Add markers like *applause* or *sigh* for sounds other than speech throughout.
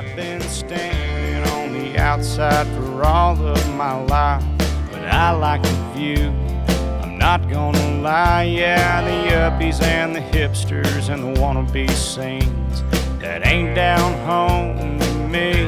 I've been standing on the outside for all of my life, but I like the view. I'm not gonna lie, yeah, the yuppies and the hipsters and the wannabe scenes that ain't down home to me.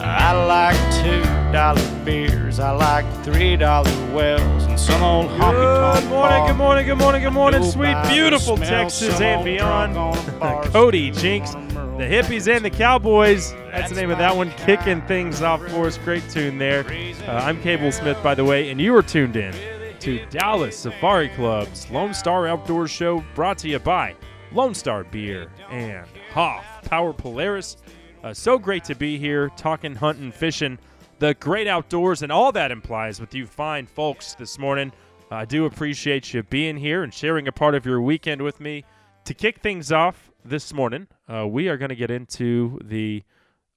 I like two dollar beers, I like three dollar wells, and some old honky Good morning, good morning, good morning, good morning, sweet, beautiful Texas and beyond. drunk on a bar Cody, Jinks. Jinx, on Merle the hippies and the cowboys. That's the name of that one, kicking things off for us. Great tune there. Uh, I'm Cable Smith, by the way, and you are tuned in to Dallas Safari Club's Lone Star Outdoor Show, brought to you by Lone Star Beer and Hoff Power Polaris. Uh, so great to be here, talking hunting, fishing, the great outdoors, and all that implies with you fine folks this morning. I do appreciate you being here and sharing a part of your weekend with me. To kick things off this morning, uh, we are going to get into the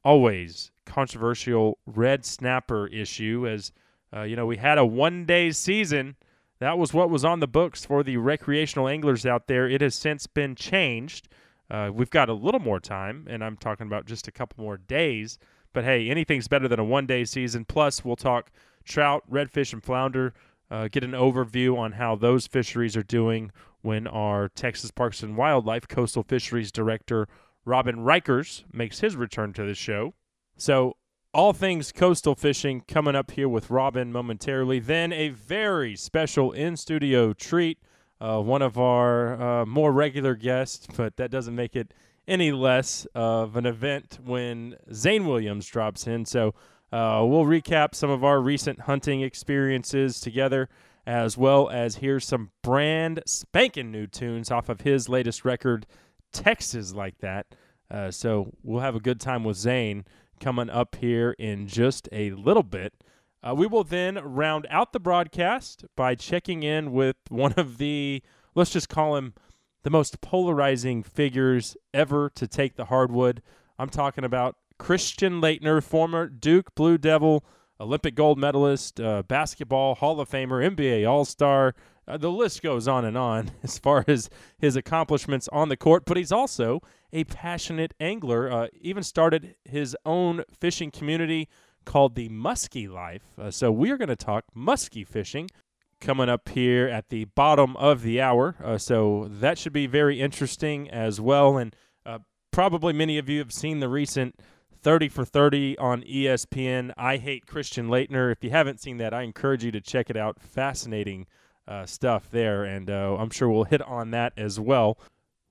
always controversial red snapper issue. As uh, you know, we had a one day season. That was what was on the books for the recreational anglers out there. It has since been changed. Uh, we've got a little more time, and I'm talking about just a couple more days. But hey, anything's better than a one day season. Plus, we'll talk trout, redfish, and flounder, uh, get an overview on how those fisheries are doing when our Texas Parks and Wildlife Coastal Fisheries Director, Robin Riechers, makes his return to the show. So, all things coastal fishing coming up here with Robin momentarily. Then, a very special in studio treat. Uh, one of our uh, more regular guests, but that doesn't make it any less of an event when Zane Williams drops in. So, uh, we'll recap some of our recent hunting experiences together, as well as hear some brand spanking new tunes off of his latest record, Texas Like That. Uh, so, we'll have a good time with Zane coming up here in just a little bit. Uh, we will then round out the broadcast by checking in with one of the, let's just call him the most polarizing figures ever to take the hardwood. I'm talking about Christian Laettner, former Duke Blue Devil, Olympic gold medalist, uh, basketball Hall of Famer, NBA All Star. Uh, the list goes on and on *laughs* as far as his accomplishments on the court, but he's also a passionate angler. Uh, even started his own fishing community called the Muskie Life. Uh, so we are going to talk muskie fishing coming up here at the bottom of the hour. Uh, so that should be very interesting as well. And uh, probably many of you have seen the recent 30 for 30 on ESPN. I hate Christian Laettner. If you haven't seen that, I encourage you to check it out. Fascinating uh, stuff there. And uh, I'm sure we'll hit on that as well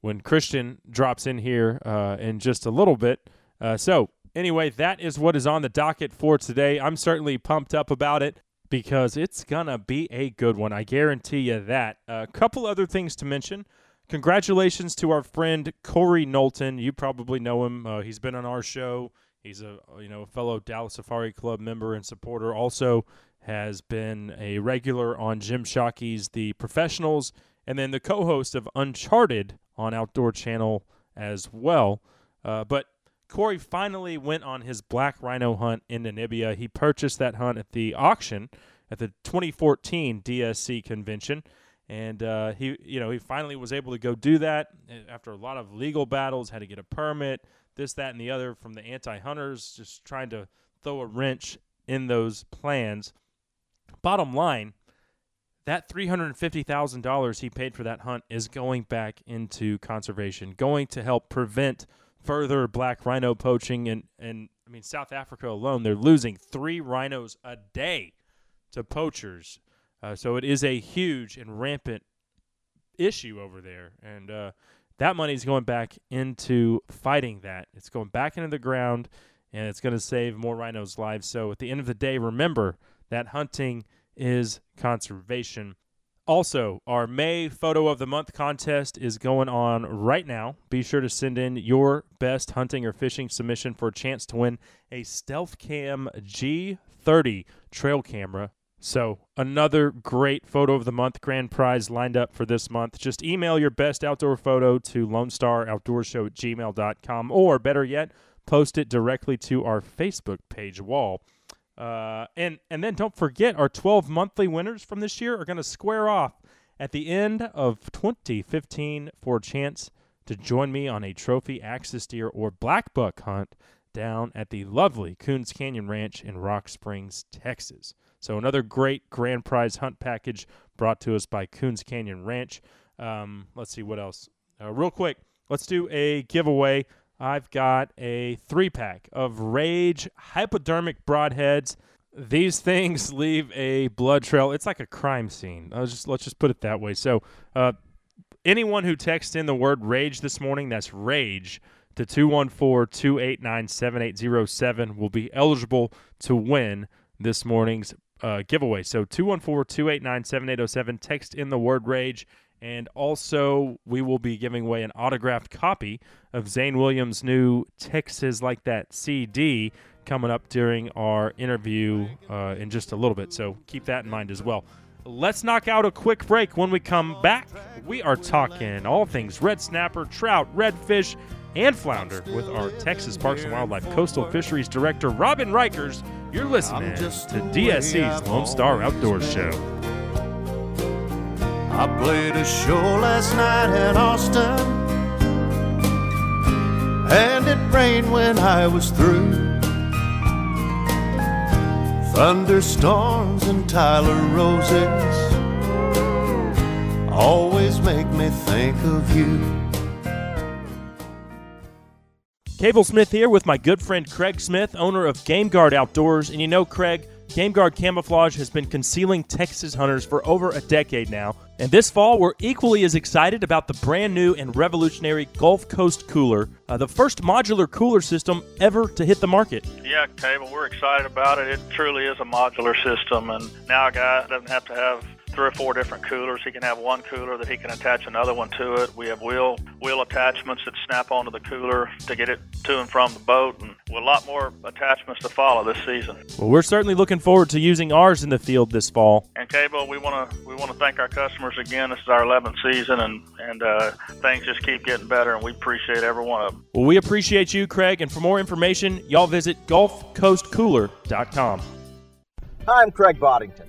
when Christian drops in here uh, in just a little bit. Uh, so, anyway, that is what is on the docket for today. I'm certainly pumped up about it because it's going to be a good one. I guarantee you that. A couple other things to mention. Congratulations to our friend Corey Knowlton. You probably know him. Uh, he's been on our show. He's a you know fellow Dallas Safari Club member and supporter. Also has been a regular on Jim Shockey's The Professionals, and then the co-host of Uncharted on Outdoor Channel as well. Uh, but Corey finally went on his black rhino hunt in Namibia. He purchased that hunt at the auction at the 2014 DSC convention, and uh, he, you know, he finally was able to go do that after a lot of legal battles. Had to get a permit, this, that, and the other from the anti-hunters, just trying to throw a wrench in those plans. Bottom line, that $350,000 he paid for that hunt is going back into conservation, going to help prevent further black rhino poaching. And, and I mean, South Africa alone, they're losing three rhinos a day to poachers. Uh, so it is a huge and rampant issue over there. And uh, that money is going back into fighting that. It's going back into the ground and it's going to save more rhinos' lives. So at the end of the day, remember that hunting is conservation. Also, our May Photo of the Month contest is going on right now. Be sure to send in your best hunting or fishing submission for a chance to win a Stealth Cam G30 trail camera. So, another great Photo of the Month grand prize lined up for this month. Just email your best outdoor photo to Lone Star Outdoor Show at gmail.com, or better yet, post it directly to our Facebook page wall. Uh, and and then don't forget our 12 monthly winners from this year are going to square off at the end of 2015 for a chance to join me on a trophy axis deer or black buck hunt down at the lovely Coons Canyon Ranch in Rock Springs, Texas. So another great grand prize hunt package brought to us by Coons Canyon Ranch. Um, let's see what else. Uh, real quick, let's do a giveaway. I've got a three pack of Rage hypodermic broadheads. These *laughs* things leave a blood trail. It's like a crime scene. Just let's just put it that way. So, uh, anyone who texts in the word rage this morning, that's rage to 214-289-7807 will be eligible to win this morning's uh, giveaway. So 214-289-7807 text in the word rage and also we will be giving away an autographed copy of Zane Williams' new Texas Like That CD coming up during our interview uh, in just a little bit. So keep that in mind as well. Let's knock out a quick break. When we come back, we are talking all things red snapper, trout, redfish, and flounder with our Texas Parks and Wildlife Coastal Fisheries Director, Robin Riechers. You're listening to DSC's Lone Star Outdoors Show. I played a show last night in Austin, and it rained when I was through. Thunderstorms and Tyler roses always make me think of you. Cable Smith here with my good friend Craig Smith, owner of Game Guard Outdoors. And you know, Craig, Game Guard Camouflage has been concealing Texas hunters for over a decade now. And this fall, we're equally as excited about the brand new and revolutionary Gulf Coast Cooler, uh, the first modular cooler system ever to hit the market. Yeah, Cable, we're excited about it. It truly is a modular system, and now a guy doesn't have to have three or four different coolers. He can have one cooler that he can attach another one to it. We have wheel wheel attachments that snap onto the cooler to get it to and from the boat, and with a lot more attachments to follow this season. Well, we're certainly looking forward to using ours in the field this fall. And Cable, we want to we want to thank our customers again. This is our 11th season, and and uh, things just keep getting better, and we appreciate every one of them. Well, we appreciate you, Craig, and for more information, y'all visit GulfCoastCooler.com. Hi, I'm Craig Boddington.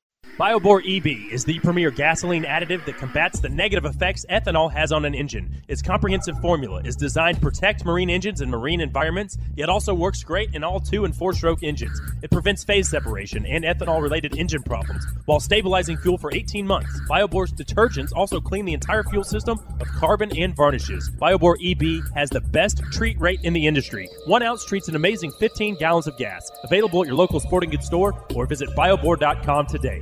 Biobor EB is the premier gasoline additive that combats the negative effects ethanol has on an engine. Its comprehensive formula is designed to protect marine engines and marine environments, yet also works great in all two and four stroke engines. It prevents phase separation and ethanol related engine problems while stabilizing fuel for 18 months. Biobor's detergents also clean the entire fuel system of carbon and varnishes. Biobor EB has the best treat rate in the industry. One ounce treats an amazing 15 gallons of gas. Available at your local sporting goods store or visit biobor.com today.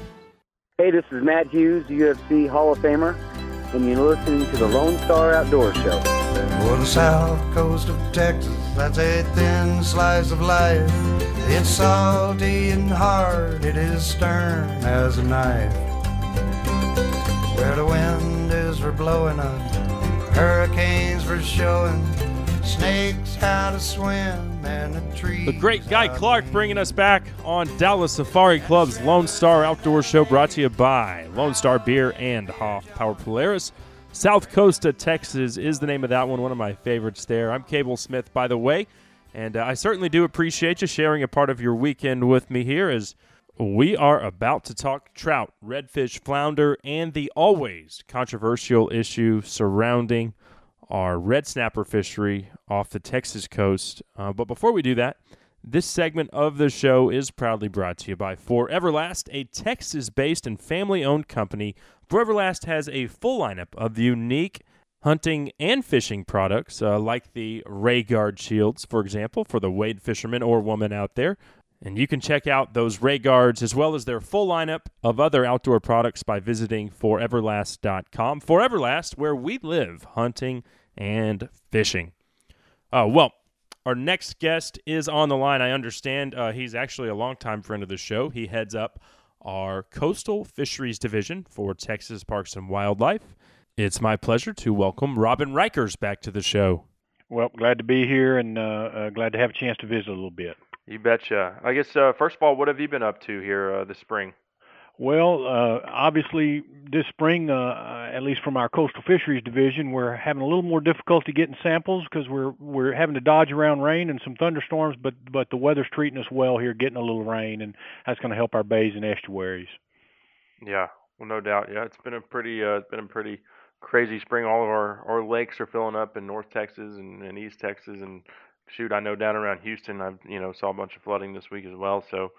Hey, this is Matt Hughes, UFC Hall of Famer, and you're listening to the Lone Star Outdoor Show. For the south coast of Texas, that's a thin slice of life. It's salty and hard, it is stern as a knife. Where the wind is for blowing up, hurricanes for showing, snakes how to swim, and the trees. The great Guy Clark bringing us back on Dallas Safari Club's Lone Star Outdoor Show brought to you by Lone Star Beer and Hoffpauir Polaris. South Coast of Texas is the name of that one, one of my favorites there. I'm Cable Smith, by the way. And uh, I certainly do appreciate you sharing a part of your weekend with me here as we are about to talk trout, redfish, flounder, and the always controversial issue surrounding our red snapper fishery off the Texas coast. Uh, but before we do that, this segment of the show is proudly brought to you by Foreverlast, a Texas based and family owned company. Foreverlast has a full lineup of unique hunting and fishing products, uh, like the Ray Guard shields, for example, for the wade fisherman or woman out there. And you can check out those Ray Guards as well as their full lineup of other outdoor products by visiting foreverlast.com. Foreverlast, where we live hunting and fishing. Uh, well, our next guest is on the line. I understand uh, he's actually a longtime friend of the show. He heads up our coastal fisheries division for Texas Parks and Wildlife. It's my pleasure to welcome Robin Riechers back to the show. Well, glad to be here and uh, uh, glad to have a chance to visit a little bit. You betcha. I guess uh, first of all, what have you been up to here uh, this spring? Well, uh, obviously this spring, uh, uh, at least from our coastal fisheries division, we're having a little more difficulty getting samples because we're we're having to dodge around rain and some thunderstorms. But but the weather's treating us well here, getting a little rain, and that's going to help our bays and estuaries. Yeah, well, no doubt. Yeah, it's been a pretty uh, it's been a pretty crazy spring. All of our our lakes are filling up in North Texas and, and East Texas, and shoot, I know down around Houston, I've you know saw a bunch of flooding this week as well. So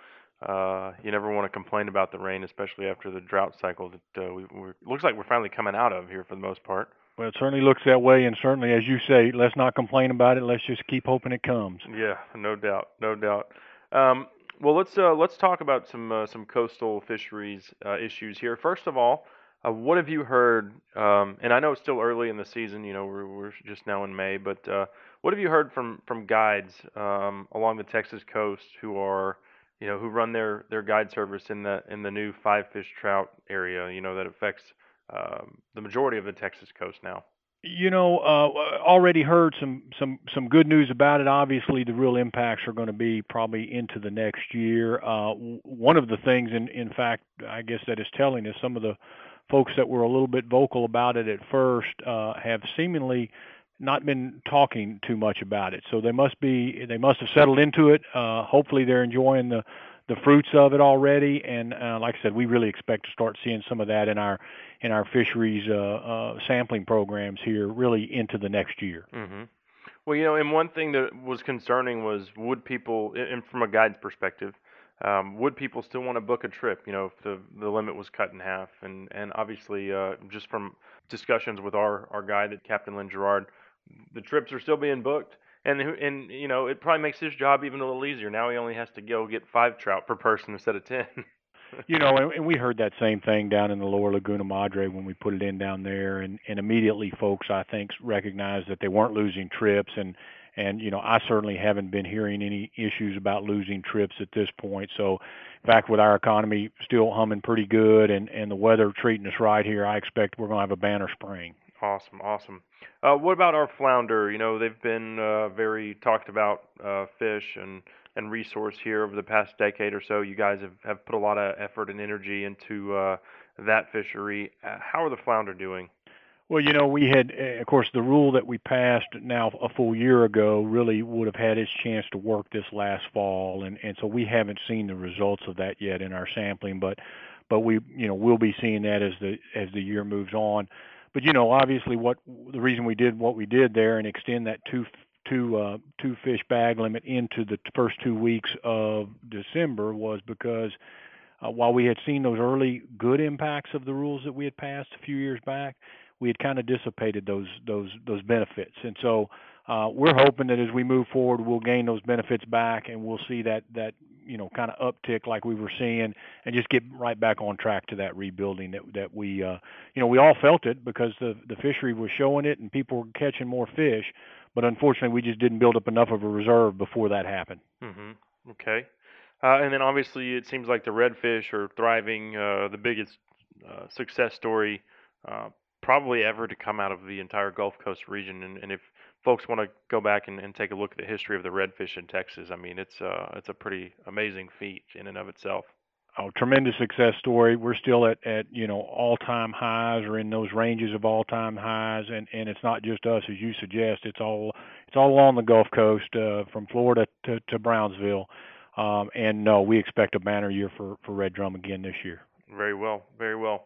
uh, you never want to complain about the rain, especially after the drought cycle that uh, we we're, looks like we're finally coming out of here for the most part. Well, it certainly looks that way, and certainly, as you say, let's not complain about it. Let's just keep hoping it comes. Yeah, no doubt, no doubt. Um, well, let's uh, let's talk about some uh, some coastal fisheries uh, issues here. First of all, uh, what have you heard? Um, and I know it's still early in the season. You know, we're we're just now in May, but uh, what have you heard from from guides um, along the Texas coast who are you know, who run their their guide service in the in the new five fish trout area. You know that affects um, the majority of the Texas coast now. You know, uh, already heard some some some good news about it. Obviously, the real impacts are going to be probably into the next year. Uh, one of the things, in in fact, I guess that is telling is some of the folks that were a little bit vocal about it at first uh, have seemingly not been talking too much about it. So they must be they must have settled into it. Uh, hopefully they're enjoying the the fruits of it already. And uh, like I said, we really expect to start seeing some of that in our in our fisheries uh, uh, sampling programs here, really into the next year. Mm-hmm. Well, you know, and one thing that was concerning was would people, and from a guide's perspective, um, would people still want to book a trip? You know, if the the limit was cut in half, and and obviously, uh, just from discussions with our our guide, Captain Lynn Gerard, the trips are still being booked, and and you know it probably makes his job even a little easier. Now he only has to go get five trout per person instead of ten. *laughs* you know, and, and we heard that same thing down in the lower Laguna Madre when we put it in down there, and and immediately folks I think recognized that they weren't losing trips, and and you know I certainly haven't been hearing any issues about losing trips at this point. So, in fact, with our economy still humming pretty good, and and the weather treating us right here, I expect we're going to have a banner spring. Awesome, awesome. Uh, what about our flounder? You know, they've been uh, very talked about uh, fish and, and resource here over the past decade or so. You guys have, have put a lot of effort and energy into uh, that fishery. Uh, how are the flounder doing? Well, you know, we had, uh, of course, the rule that we passed now a full year ago really would have had its chance to work this last fall, and and so we haven't seen the results of that yet in our sampling, but but we, you know, we'll be seeing that as the as the year moves on but you know, obviously, what the reason we did what we did there and extend that two two uh, two fish bag limit into the first two weeks of December was because uh, while we had seen those early good impacts of the rules that we had passed a few years back, we had kind of dissipated those those those benefits, and so uh, we're hoping that as we move forward, we'll gain those benefits back, and we'll see that that you know kind of uptick like we were seeing, and just get right back on track to that rebuilding that that we uh, you know we all felt it because the the fishery was showing it and people were catching more fish, but unfortunately we just didn't build up enough of a reserve before that happened. Mm-hmm. Okay, uh, and then obviously it seems like the redfish are thriving. Uh, the biggest uh, success story uh, probably ever to come out of the entire Gulf Coast region, and, and if folks want to go back and, and, take a look at the history of the redfish in Texas, I mean, it's uh, it's a pretty amazing feat in and of itself. Oh, tremendous success story. We're still at, at you know all time highs or in those ranges of all time highs, and and it's not just us as you suggest. It's all it's all along the Gulf Coast uh, from Florida to, to Brownsville. Um, and no, we expect a banner year for for red drum again this year. Very well, very well.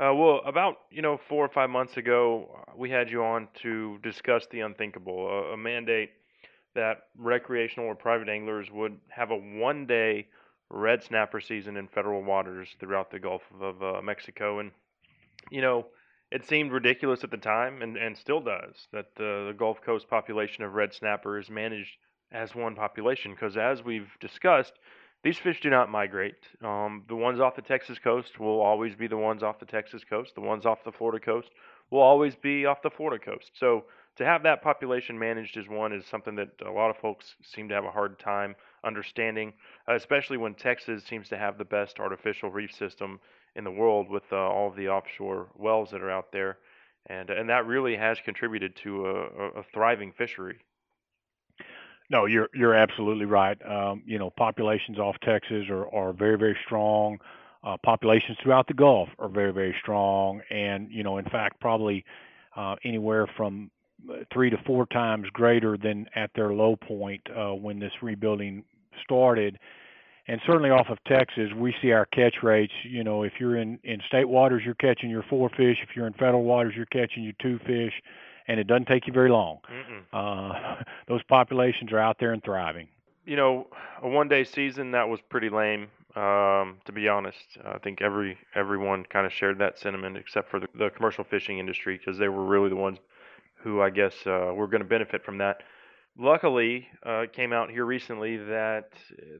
Uh, well, about you know four or five months ago, uh, we had you on to discuss the unthinkable, a, a mandate that recreational or private anglers would have a one-day red snapper season in federal waters throughout the Gulf of uh, Mexico, and you know it seemed ridiculous at the time, and, and still does, that uh, the Gulf Coast population of red snapper is managed as one population, because as we've discussed, these fish do not migrate. Um, the ones off the Texas coast will always be the ones off the Texas coast. The ones off the Florida coast will always be off the Florida coast. So to have that population managed as one is something that a lot of folks seem to have a hard time understanding, especially when Texas seems to have the best artificial reef system in the world with uh, all of the offshore wells that are out there, and and that really has contributed to a, a thriving fishery. No, you're you're absolutely right. Um, you know, populations off Texas are are very very strong. Uh, populations throughout the Gulf are very very strong, and you know, in fact, probably uh, anywhere from three to four times greater than at their low point uh, when this rebuilding started. And certainly off of Texas, we see our catch rates. You know, if you're in in state waters, you're catching your four fish. If you're in federal waters, you're catching your two fish, and it doesn't take you very long. Uh, *laughs* those populations are out there and thriving. You know, a one-day season that was pretty lame. Um, to be honest, I think every everyone kind of shared that sentiment, except for the, the commercial fishing industry, because they were really the ones who I guess uh, were going to benefit from that. Luckily, uh, it came out here recently that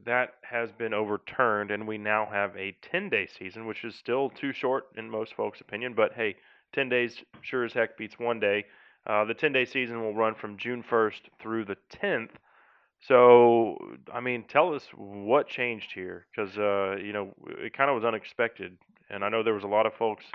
that has been overturned, and we now have a 10-day season, which is still too short in most folks' opinion. But hey, 10 days sure as heck beats one day. Uh, the 10-day season will run from June 1st through the 10th. So, I mean, tell us what changed here, because uh, you know it kind of was unexpected, and I know there was a lot of folks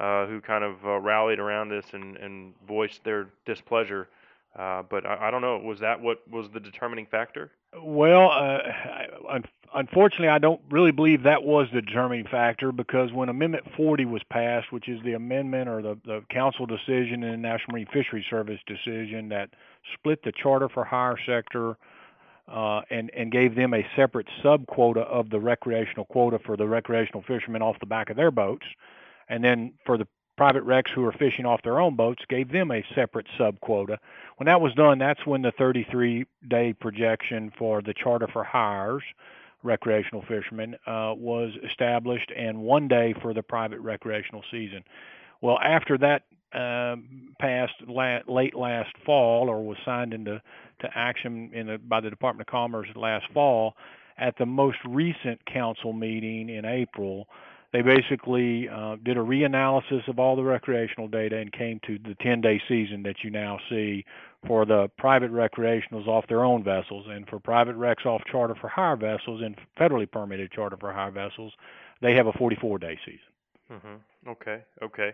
uh, who kind of uh, rallied around this and, and voiced their displeasure. Uh, but I, I, don't know. Was that what was the determining factor? Well, uh, unfortunately, I don't really believe that was the determining factor because when Amendment 40 was passed, which is the amendment or the, the council decision and the National Marine Fisheries Service decision that split the charter for hire sector uh, and and gave them a separate sub quota of the recreational quota for the recreational fishermen off the back of their boats and then for the private wrecks who are fishing off their own boats gave them a separate sub quota. When that was done, that's when the 33 day projection for the charter for hires recreational fishermen uh, was established and one day for the private recreational season. Well, after that uh, passed la- late last fall or was signed into to action in the, by the Department of Commerce last fall, at the most recent council meeting in April, they basically uh, did a reanalysis of all the recreational data and came to the 10-day season that you now see for the private recreationals off their own vessels, and for private wrecks off charter for hire vessels and federally permitted charter for hire vessels, they have a 44-day season. Mm-hmm. Okay. Okay.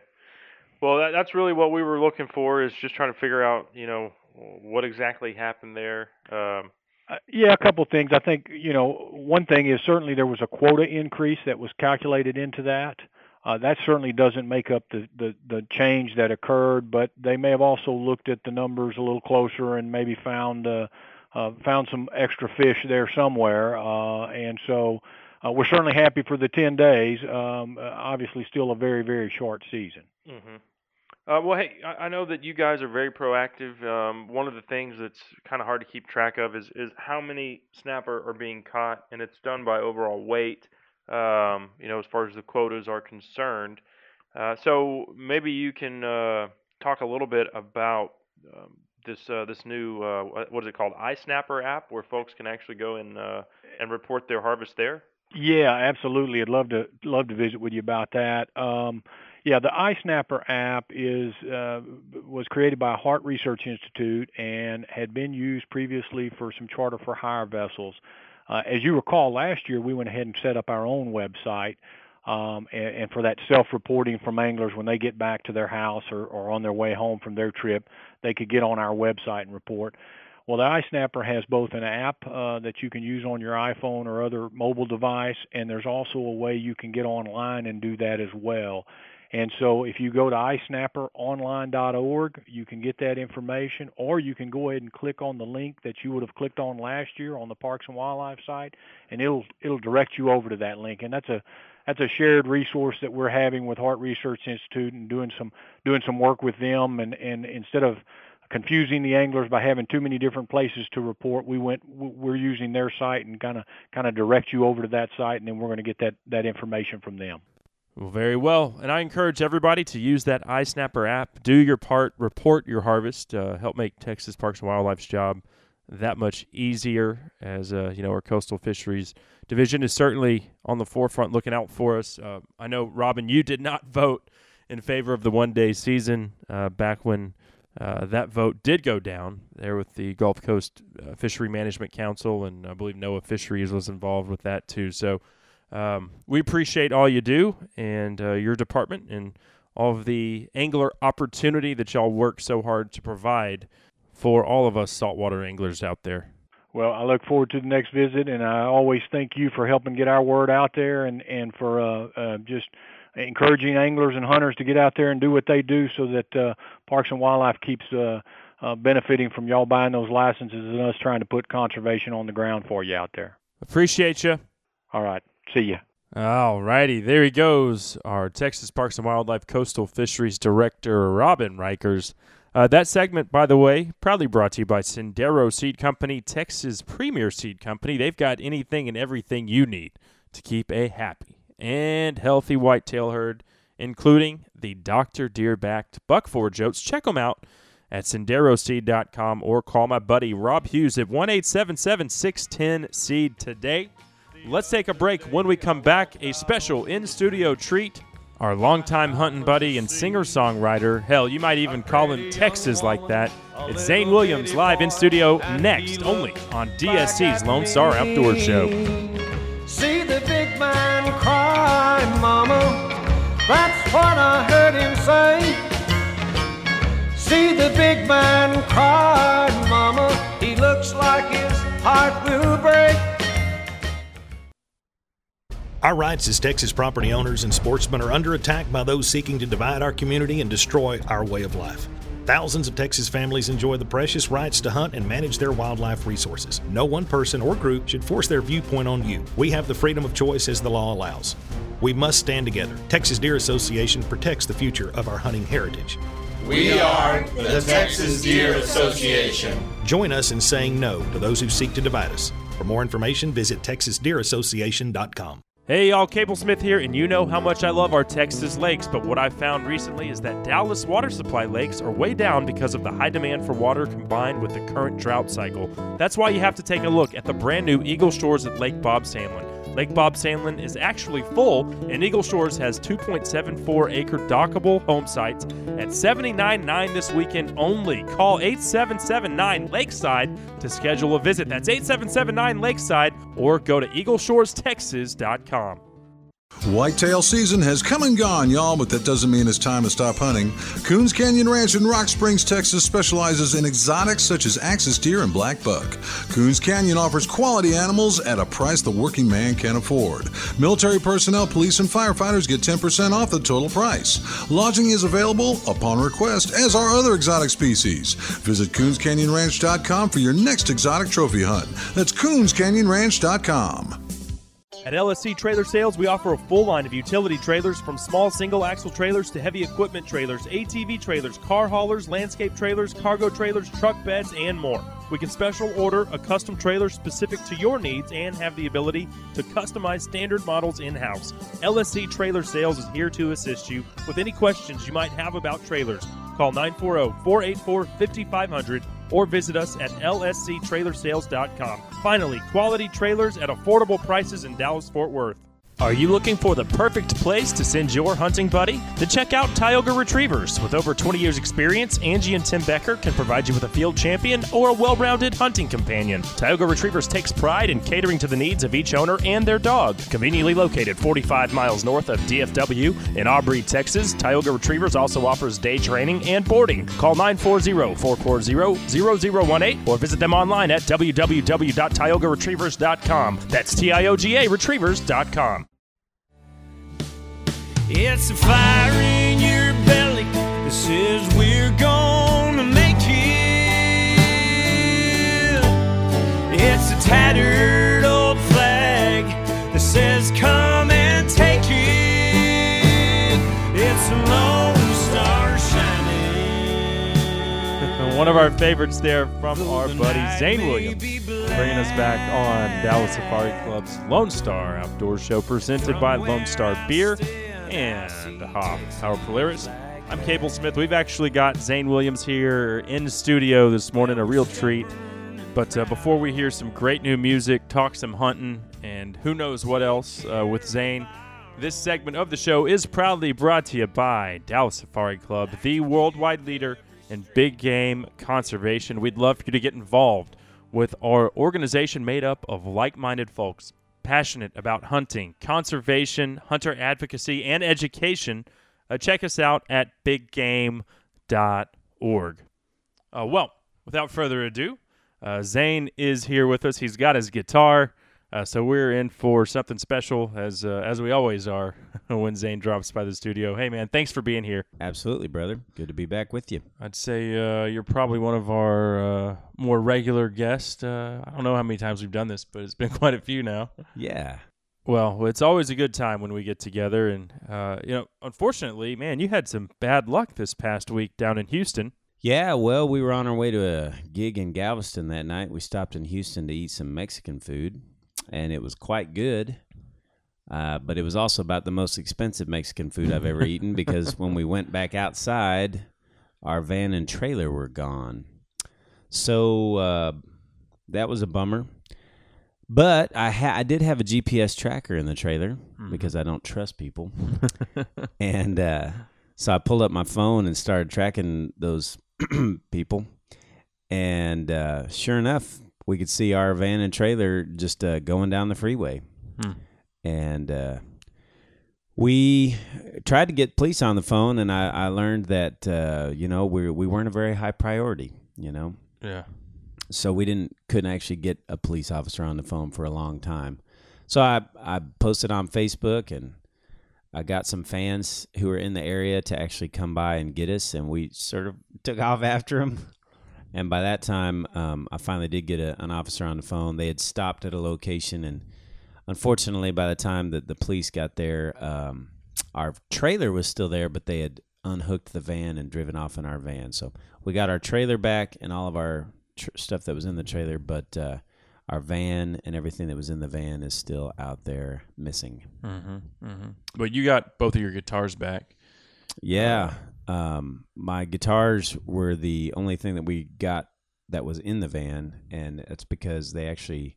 Well, that, that's really what we were looking for is just trying to figure out, you know, what exactly happened there. Um, uh, yeah, a couple of things. I think you know one thing is certainly there was a quota increase that was calculated into that. Uh, that certainly doesn't make up the, the the change that occurred, but they may have also looked at the numbers a little closer and maybe found uh, uh, found some extra fish there somewhere. Uh, and so uh, we're certainly happy for the 10 days. Um, uh, obviously, still a very very short season. Mm-hmm. Uh, well, hey, I, know that you guys are very proactive. Um, one of the things that's kind of hard to keep track of is is how many snapper are being caught, and it's done by overall weight. Um, you know, as far as the quotas are concerned. Uh, so maybe you can uh, talk a little bit about um, this uh, this new uh, what is it called iSnapper app, where folks can actually go and uh, and report their harvest there. Yeah, absolutely. I'd love to love to visit with you about that. Um, yeah, the iSnapper app is uh, was created by Harte Research Institute and had been used previously for some charter for hire vessels. Uh, as you recall, last year we went ahead and set up our own website, um, and, and for that self-reporting from anglers when they get back to their house or, or on their way home from their trip, they could get on our website and report. Well, the iSnapper has both an app uh, that you can use on your iPhone or other mobile device, and there's also a way you can get online and do that as well. And so if you go to isnapperonline.org, you can get that information, or you can go ahead and click on the link that you would have clicked on last year on the Parks and Wildlife site, and it'll it'll direct you over to that link. And that's a that's a shared resource that we're having with Harte Research Institute and doing some doing some work with them. And and instead of confusing the anglers by having too many different places to report, we went we're using their site and kind of kind of direct you over to that site, and then we're going to get that that information from them. Well, very well. And I encourage everybody to use that iSnapper app. Do your part, report your harvest, uh, help make Texas Parks and Wildlife's job that much easier. As uh, you know, our coastal fisheries division is certainly on the forefront, looking out for us. Uh, I know, Robin, you did not vote in favor of the one-day season uh, back when uh, that vote did go down there with the Gulf Coast uh, Fishery Management Council, and I believe NOAA Fisheries was involved with that too. So um, we appreciate all you do and uh, your department and all of the angler opportunity that y'all work so hard to provide for all of us saltwater anglers out there. Well, I look forward to the next visit, and I always thank you for helping get our word out there and and for uh, uh, just encouraging anglers and hunters to get out there and do what they do, so that uh, Parks and Wildlife keeps uh, uh, benefiting from y'all buying those licenses and us trying to put conservation on the ground for you out there. Appreciate you. All right. See ya. All righty, there he goes, our Texas Parks and Wildlife Coastal Fisheries Director, Robin Riechers. Uh, that segment, by the way, proudly brought to you by Sendero Seed Company, Texas' premier seed company. They've got anything and everything you need to keep a happy and healthy whitetail herd, including the Dr. Deer-backed buck-forage oats. Check them out at senderoseed.com or call my buddy Rob Hughes at 1 610 seed today. Let's take a break. When we come back, a special in studio treat. Our longtime hunting buddy and singer songwriter, hell, you might even call him Texas like that. It's Zane Williams live in studio next, only on DSC's Lone Star Outdoor Show. See the big man cry, Mama. That's what I heard him say. See the big man cry, Mama. He looks like his heart will break. Our rights as Texas property owners and sportsmen are under attack by those seeking to divide our community and destroy our way of life. Thousands of Texas families enjoy the precious rights to hunt and manage their wildlife resources. No one person or group should force their viewpoint on you. We have the freedom of choice as the law allows. We must stand together. Texas Deer Association protects the future of our hunting heritage. We are the Texas Deer Association. Join us in saying no to those who seek to divide us. For more information, visit texasdeerassociation.com. Hey, y'all, Cable Smith here, and you know how much I love our Texas lakes, but what I've found recently is that Dallas water supply lakes are way down because of the high demand for water combined with the current drought cycle. That's why you have to take a look at the brand new Eagle Shores at Lake Bob Sandlin. Lake Bob Sandlin is actually full, and Eagle Shores has 2.74 acre dockable home sites at 79.9 this weekend only. Call 8779 Lakeside to schedule a visit. That's 8779 Lakeside, or go to eagleshorestexas.com. Whitetail season has come and gone, y'all, but that doesn't mean it's time to stop hunting. Coons Canyon Ranch in Rock Springs, Texas specializes in exotics such as axis deer and black buck. Coons Canyon offers quality animals at a price the working man can afford. Military personnel, police, and firefighters get 10% off the total price. Lodging is available upon request, as are other exotic species. Visit CoonsCanyonRanch.com for your next exotic trophy hunt. That's CoonsCanyonRanch.com. At LSC Trailer Sales, we offer a full line of utility trailers from small single axle trailers to heavy equipment trailers, ATV trailers, car haulers, landscape trailers, cargo trailers, truck beds, and more. We can special order a custom trailer specific to your needs and have the ability to customize standard models in house. LSC Trailer Sales is here to assist you with any questions you might have about trailers. Call 940 484 5500 or visit us at lsctrailersales.com. Finally, quality trailers at affordable prices in Dallas Fort Worth. Are you looking for the perfect place to send your hunting buddy? Then check out Tioga Retrievers. With over 20 years' experience, Angie and Tim Becker can provide you with a field champion or a well rounded hunting companion. Tioga Retrievers takes pride in catering to the needs of each owner and their dog. Conveniently located 45 miles north of DFW in Aubrey, Texas, Tioga Retrievers also offers day training and boarding. Call 940 440 0018 or visit them online at www.tiogaretrievers.com. That's T I O G A Retrievers.com. It's a fire in your belly that says we're gonna make it. It's a tattered old flag that says come and take it. It's a lone star shining. *laughs* One of our favorites there from our buddy Zane Williams, bringing us back on Dallas Safari Club's Lone Star Outdoor Show, presented by Lone Star Beer and Hoff Power Polaris. I'm Cable Smith. We've actually got Zane Williams here in studio this morning, a real treat. But uh, before we hear some great new music, talk some hunting, and who knows what else uh, with Zane, this segment of the show is proudly brought to you by Dallas Safari Club, the worldwide leader in big game conservation. We'd love for you to get involved with our organization made up of like minded folks passionate about hunting, conservation, hunter advocacy, and education, uh, check us out at biggame.org. Uh, well, without further ado, uh, Zane is here with us. He's got his guitar, uh, so we're in for something special, as uh, as we always are *laughs* when Zane drops by the studio. Hey, man, thanks for being here. Absolutely, brother. Good to be back with you. I'd say uh, you're probably one of our uh, more regular guests. Uh, I don't know how many times we've done this, but it's been *laughs* quite a few now. Yeah. Well, it's always a good time when we get together, and uh, you know, unfortunately, man, you had some bad luck this past week down in Houston. Yeah, well, we were on our way to a gig in Galveston that night. We stopped in Houston to eat some Mexican food, and it was quite good. Uh, but it was also about the most expensive Mexican food I've ever eaten because when we went back outside, our van and trailer were gone. So uh, that was a bummer. But I ha- I did have a GPS tracker in the trailer Mhm. because I don't trust people, *laughs* and uh, so I pulled up my phone and started tracking those *clears throat* people, and uh, sure enough, we could see our van and trailer just uh, going down the freeway, Hmm. and uh, we tried to get police on the phone, and I, I learned that uh, you know we we weren't a very high priority, you know. Yeah. So we didn't couldn't actually get a police officer on the phone for a long time. So I I posted on Facebook and I got some fans who were in the area to actually come by and get us, and we sort of took off after them. And by that time, um, I finally did get a, an officer on the phone. They had stopped at a location, and unfortunately, by the time that the police got there, um, our trailer was still there, but they had unhooked the van and driven off in our van. So we got our trailer back and all of our tr- stuff that was in the trailer, but uh, our van and everything that was in the van is still out there missing. Mm-hmm, mm-hmm. But you got both of your guitars back. Yeah. Um, my guitars were the only thing that we got that was in the van, and it's because they actually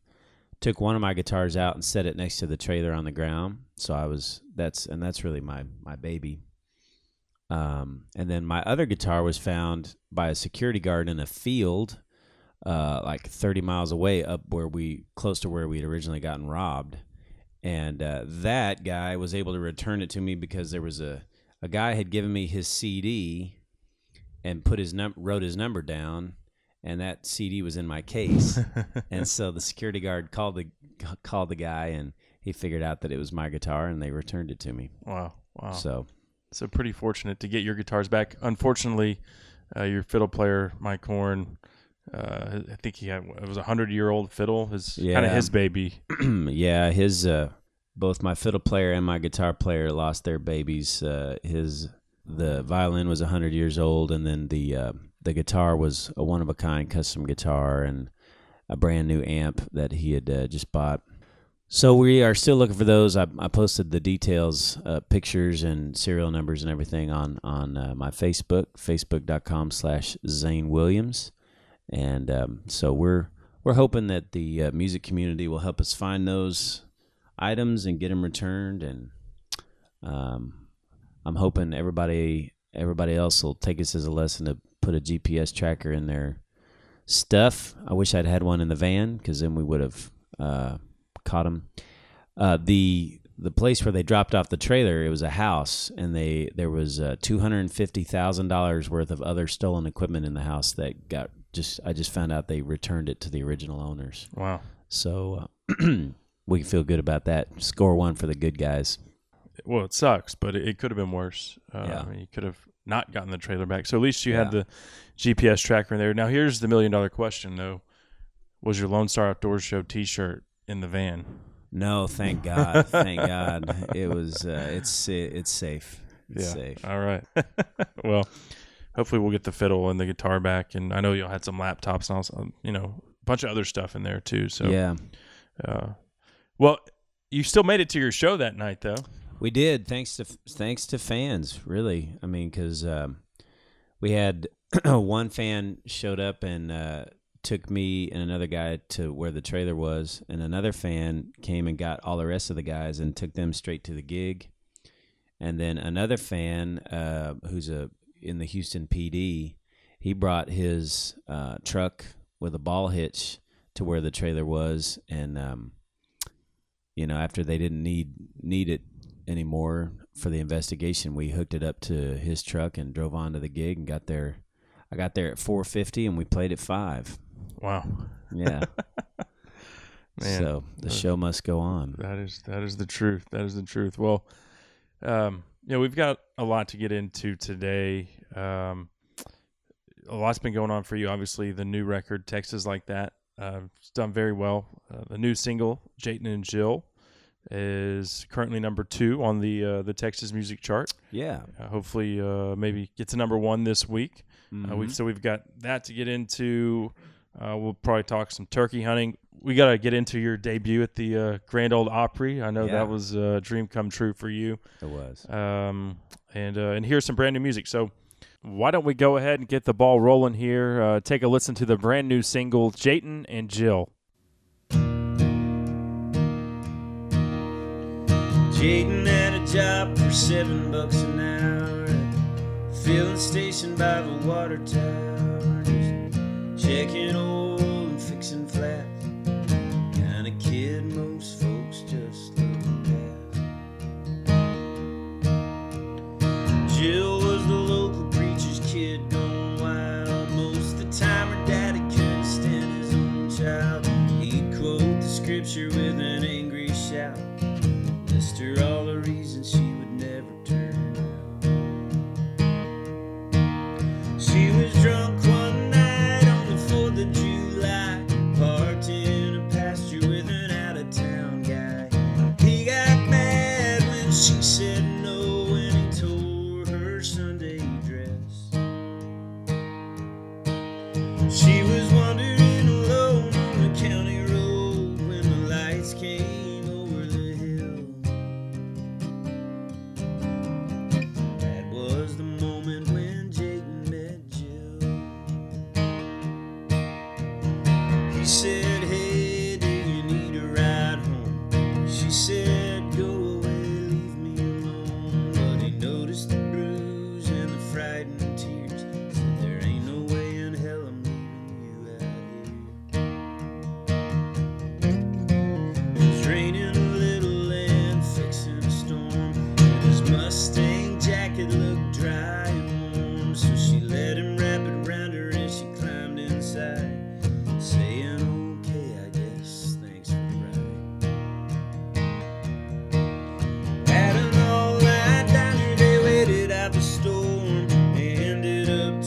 took one of my guitars out and set it next to the trailer on the ground. So I was that's and that's really my my baby. Um, and then my other guitar was found by a security guard in a field, uh, like 30 miles away, up where we close to where we had originally gotten robbed. And uh, that guy was able to return it to me because there was a a guy had given me his CD and put his num- wrote his number down, and that CD was in my case. *laughs* and so the security guard called the called the guy, and he figured out that it was my guitar, and they returned it to me. Wow, wow. So, so pretty fortunate to get your guitars back. Unfortunately, uh, your fiddle player, Mike Horn, uh, I think he had it was a hundred year old fiddle. Is kind of his baby. *clears throat* yeah, his uh, both my fiddle player and my guitar player lost their babies. Uh, his the violin was hundred years old, and then the uh, the guitar was a one of a kind custom guitar and a brand new amp that he had uh, just bought. So we are still looking for those. I, I posted the details, uh, pictures, and serial numbers and everything on on uh, my Facebook, facebook.com slash Zane Williams, and um, so we're we're hoping that the uh, music community will help us find those. Items and get them returned, and um, I'm hoping everybody everybody else will take this as a lesson to put a GPS tracker in their stuff. I wish I'd had one in the van because then we would have uh, caught them. Uh, the the place where they dropped off the trailer, it was a house, and they there was uh, two hundred and fifty thousand dollars worth of other stolen equipment in the house that got just. I just found out they returned it to the original owners. Wow! So uh, *clears throat* we can feel good about that. Score one for the good guys. Well, it sucks, but it, it could have been worse. Uh, Yeah. I mean, you could have not gotten the trailer back. So at least you Yeah. had the GPS tracker in there. Now here's the million dollar question, though: Was your Lone Star Outdoors Show T-shirt in the van? No, thank God, thank God. It was. Uh, it's it's safe. It's yeah. safe. All right. *laughs* well, hopefully we'll get the fiddle and the guitar back, and I know y'all had some laptops and also, you know, a bunch of other stuff in there too. So Yeah. Uh, well, you still made it to your show that night, though. We did, thanks to thanks to fans. Really, I mean, because um, we had *clears throat* one fan showed up and uh, took me and another guy to where the trailer was, and another fan came and got all the rest of the guys and took them straight to the gig. And then another fan, uh, who's a in the Houston PD, he brought his uh, truck with a ball hitch to where the trailer was, and um, you know, after they didn't need need it anymore for the investigation, we hooked it up to his truck and drove on to the gig and got there. I got there at four fifty and we played at five. Wow. Yeah. *laughs* Man, so the that- show must go on. That is that is the truth. That is the truth. Well, um, you know, we've got a lot to get into today. Um, a lot's been going on for you. Obviously, the new record, Texas Like That, uh, it's done very well. Uh, the new single, Jayton and Jill, is currently number two on the uh, the Texas music chart. Yeah. Uh, hopefully, uh, maybe get to number one this week. Uh, Mhm. we've, so we've got that to get into. Uh, we'll probably talk some turkey hunting. We got to get into your debut at the uh, Grand Ole Opry. I know Yeah. that was a dream come true for you. It was. Um, and uh, and here's some brand new music. So why don't we go ahead and get the ball rolling here? Uh, take a listen to the brand new single, Jayton and Jill. Jayton had a job for seven bucks an hour at filling station by the water tower. Just checking oil and fixing flats. Kind of kid most folks just look. Jill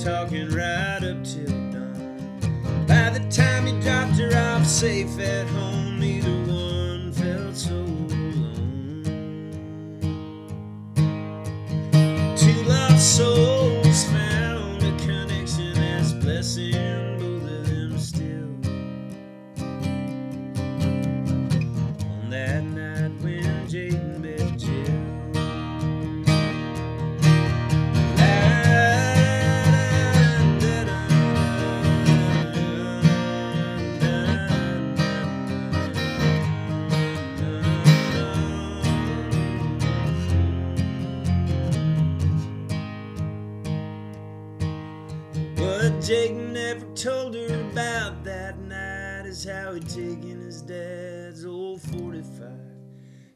talking right up till dawn. By the time he dropped her off safe at home,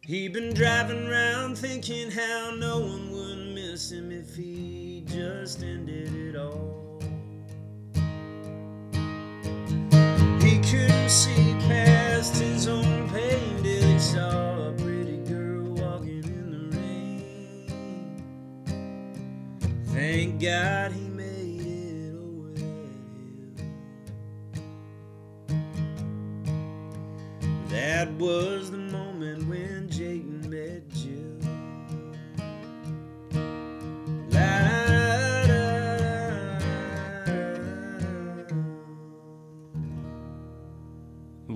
He'd been driving around thinking how no one would miss him if he just ended it all. He couldn't see past his own pain till he saw a pretty girl walking in the rain. Thank God he made it away. That was the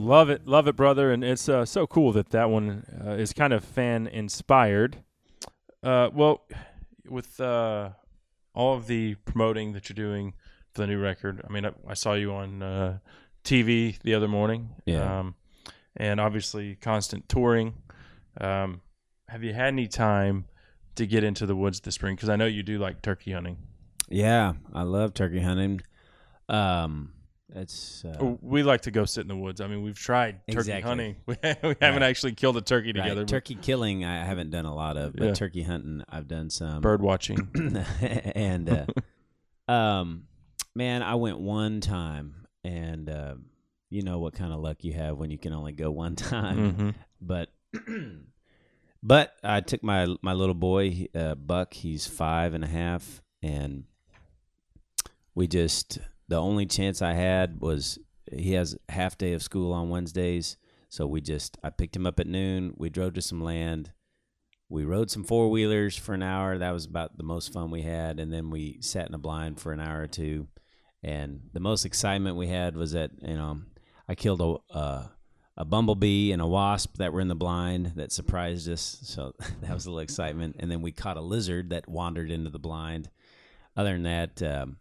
Love it, love it, brother, and it's uh, so cool that that one uh, is kind of fan inspired. Uh, well, with uh, all of the promoting that you're doing for the new record, I mean, I, I saw you on uh, TV the other morning, Yeah. um, and obviously constant touring. Um, have you had any time to get into the woods this spring? Because I know you do like turkey hunting. Yeah, I love turkey hunting. Um, it's uh, Oh, we like to go sit in the woods. I mean, we've tried turkey Exactly. hunting. *laughs* We, haven't actually killed a turkey right, together. Turkey killing, I haven't done a lot of, but Yeah. turkey hunting, I've done some. Bird watching. *laughs* *laughs* and uh, um, man, I went one time, and uh, you know what kind of luck you have when you can only go one time. Mhm. But *clears throat* but I took my my little boy uh, Buck. He's five and a half, and we just the only chance I had was he has half day of school on Wednesdays, so we just I picked him up at noon. We drove to some land. We rode some four wheelers for an hour. That was about the most fun we had, and then we sat in a blind for an hour or two. And the most excitement we had was that you know I killed a uh, a bumblebee and a wasp that were in the blind that surprised us. So *laughs* that was a little excitement. And then we caught a lizard that wandered into the blind. Other than that, um,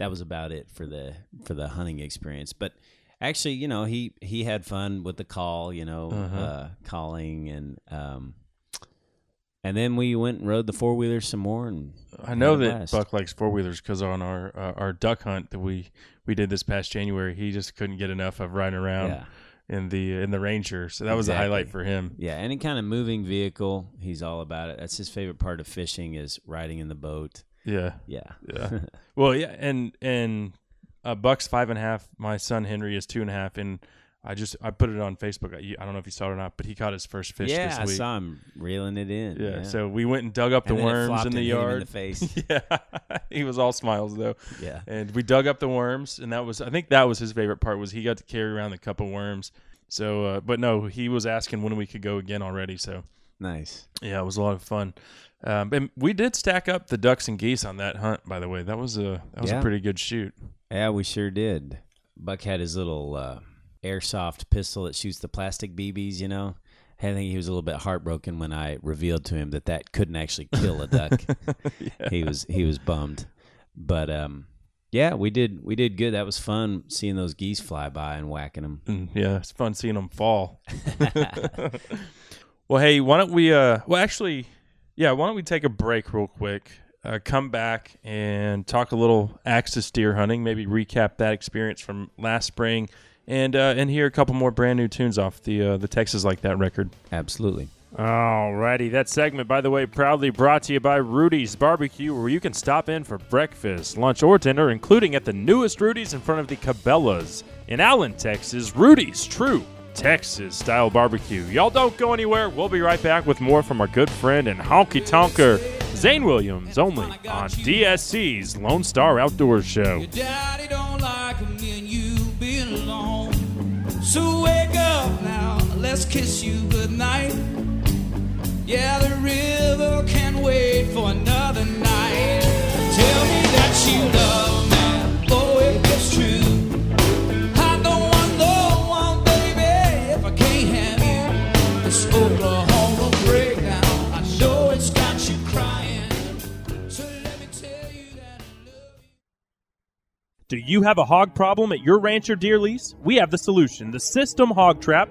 that was about it for the for the hunting experience. But actually, you know, he he had fun with the call. You know, Uh-huh. uh, calling and um, and then we went and rode the four wheeler some more. And I know that. Buck likes four wheelers because on our uh, our duck hunt that we we did this past January, he just couldn't get enough of riding around Yeah. in the in the Ranger. So that was a highlight for him. Yeah, any kind of moving vehicle, he's all about it. That's his favorite part of fishing is riding in the boat. Yeah, Yeah. yeah. *laughs* well, yeah, and and uh, Buck's five and a half. My son Henry is two and a half, and I just I put it on Facebook. I, I don't know if you saw it or not, but he caught his first fish yeah, this I saw him reeling it in. Yeah, Yeah, so we went and dug up the it worms in the and him in yard. the face. *laughs* yeah, *laughs* he was all smiles though. Yeah. and we dug up the worms, and that was I think that was his favorite part was he got to carry around the cup of worms. So, uh, but no, he was asking when we could go again already. So nice. yeah, it was a lot of fun. Um, and we did stack up the ducks and geese on that hunt. By the way, that was a that was Yeah. a pretty good shoot. Yeah, we sure did. Buck had his little uh, airsoft pistol that shoots the plastic BBs. You know, I think he was a little bit heartbroken when I revealed to him that that couldn't actually kill a duck. *laughs* He was he was bummed, but um, yeah, we did we did good. That was fun seeing those geese fly by and whacking them. And yeah, it's fun seeing them fall. *laughs* *laughs* well, hey, why don't we? Uh, well, actually, yeah, why don't we take a break real quick? Uh, come back and talk a little axis deer hunting. Maybe recap that experience from last spring, and uh, and hear a couple more brand new tunes off the uh, the Texas like that record. Absolutely. Alrighty, that segment, by the way, proudly brought to you by Rudy's Barbecue, where you can stop in for breakfast, lunch, or dinner, including at the newest Rudy's in front of the Cabela's in Allen, Texas. Rudy's True Texas style barbecue. Y'all don't go anywhere. We'll be right back with more from our good friend and honky tonker, Zane Williams, only on DSC's Lone Star Outdoors Show. So wake up now, let's kiss you goodnight. You have a hog problem at your ranch or deer lease? We have the solution the System Hog Trap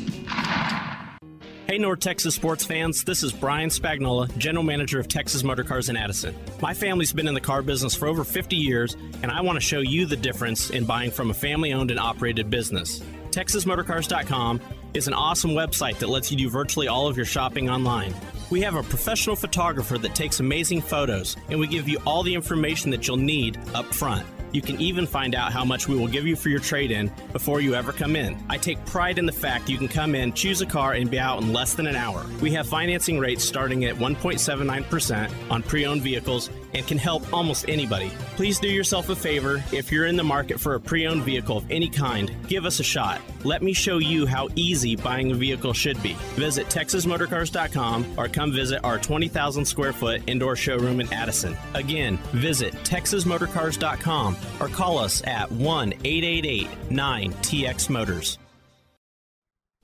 Hey, North Texas sports fans, this is Brian Spagnola, General Manager of Texas Motor Cars in Addison. My family's been in the car business for over 50 years, and I want to show you the difference in buying from a family owned and operated business. TexasMotorcars.com is an awesome website that lets you do virtually all of your shopping online. We have a professional photographer that takes amazing photos, and we give you all the information that you'll need up front. You can even find out how much we will give you for your trade in before you ever come in. I take pride in the fact you can come in, choose a car, and be out in less than an hour. We have financing rates starting at 1.79% on pre owned vehicles and can help almost anybody. Please do yourself a favor if you're in the market for a pre owned vehicle of any kind, give us a shot. Let me show you how easy buying a vehicle should be. Visit TexasMotorcars.com or come visit our 20,000 square foot indoor showroom in Addison. Again, visit TexasMotorcars.com or call us at 1 888 9 TX Motors.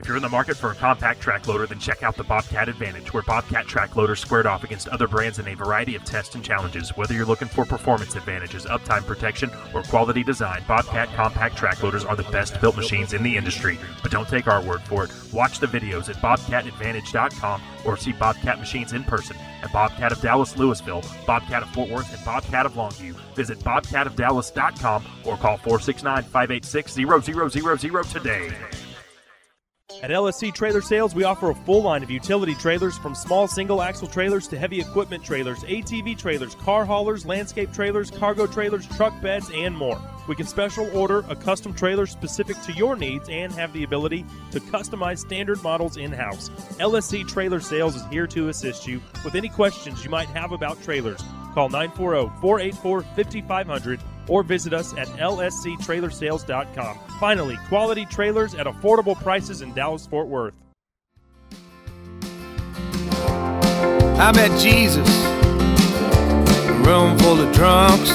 If you're in the market for a compact track loader, then check out the Bobcat Advantage, where Bobcat track loaders squared off against other brands in a variety of tests and challenges. Whether you're looking for performance advantages, uptime protection, or quality design, Bobcat compact track loaders are the best built machines in the industry. But don't take our word for it. Watch the videos at bobcatadvantage.com or see Bobcat machines in person at Bobcat of Dallas Lewisville, Bobcat of Fort Worth, and Bobcat of Longview. Visit bobcatofdallas.com or call 469 586 0000 today. At LSC Trailer Sales, we offer a full line of utility trailers from small single axle trailers to heavy equipment trailers, ATV trailers, car haulers, landscape trailers, cargo trailers, truck beds, and more. We can special order a custom trailer specific to your needs and have the ability to customize standard models in house. LSC Trailer Sales is here to assist you with any questions you might have about trailers. Call 940 484 5500 or visit us at lsctrailersales.com. Finally, quality trailers at affordable prices in Dallas Fort Worth. I met Jesus, a room full of drunks,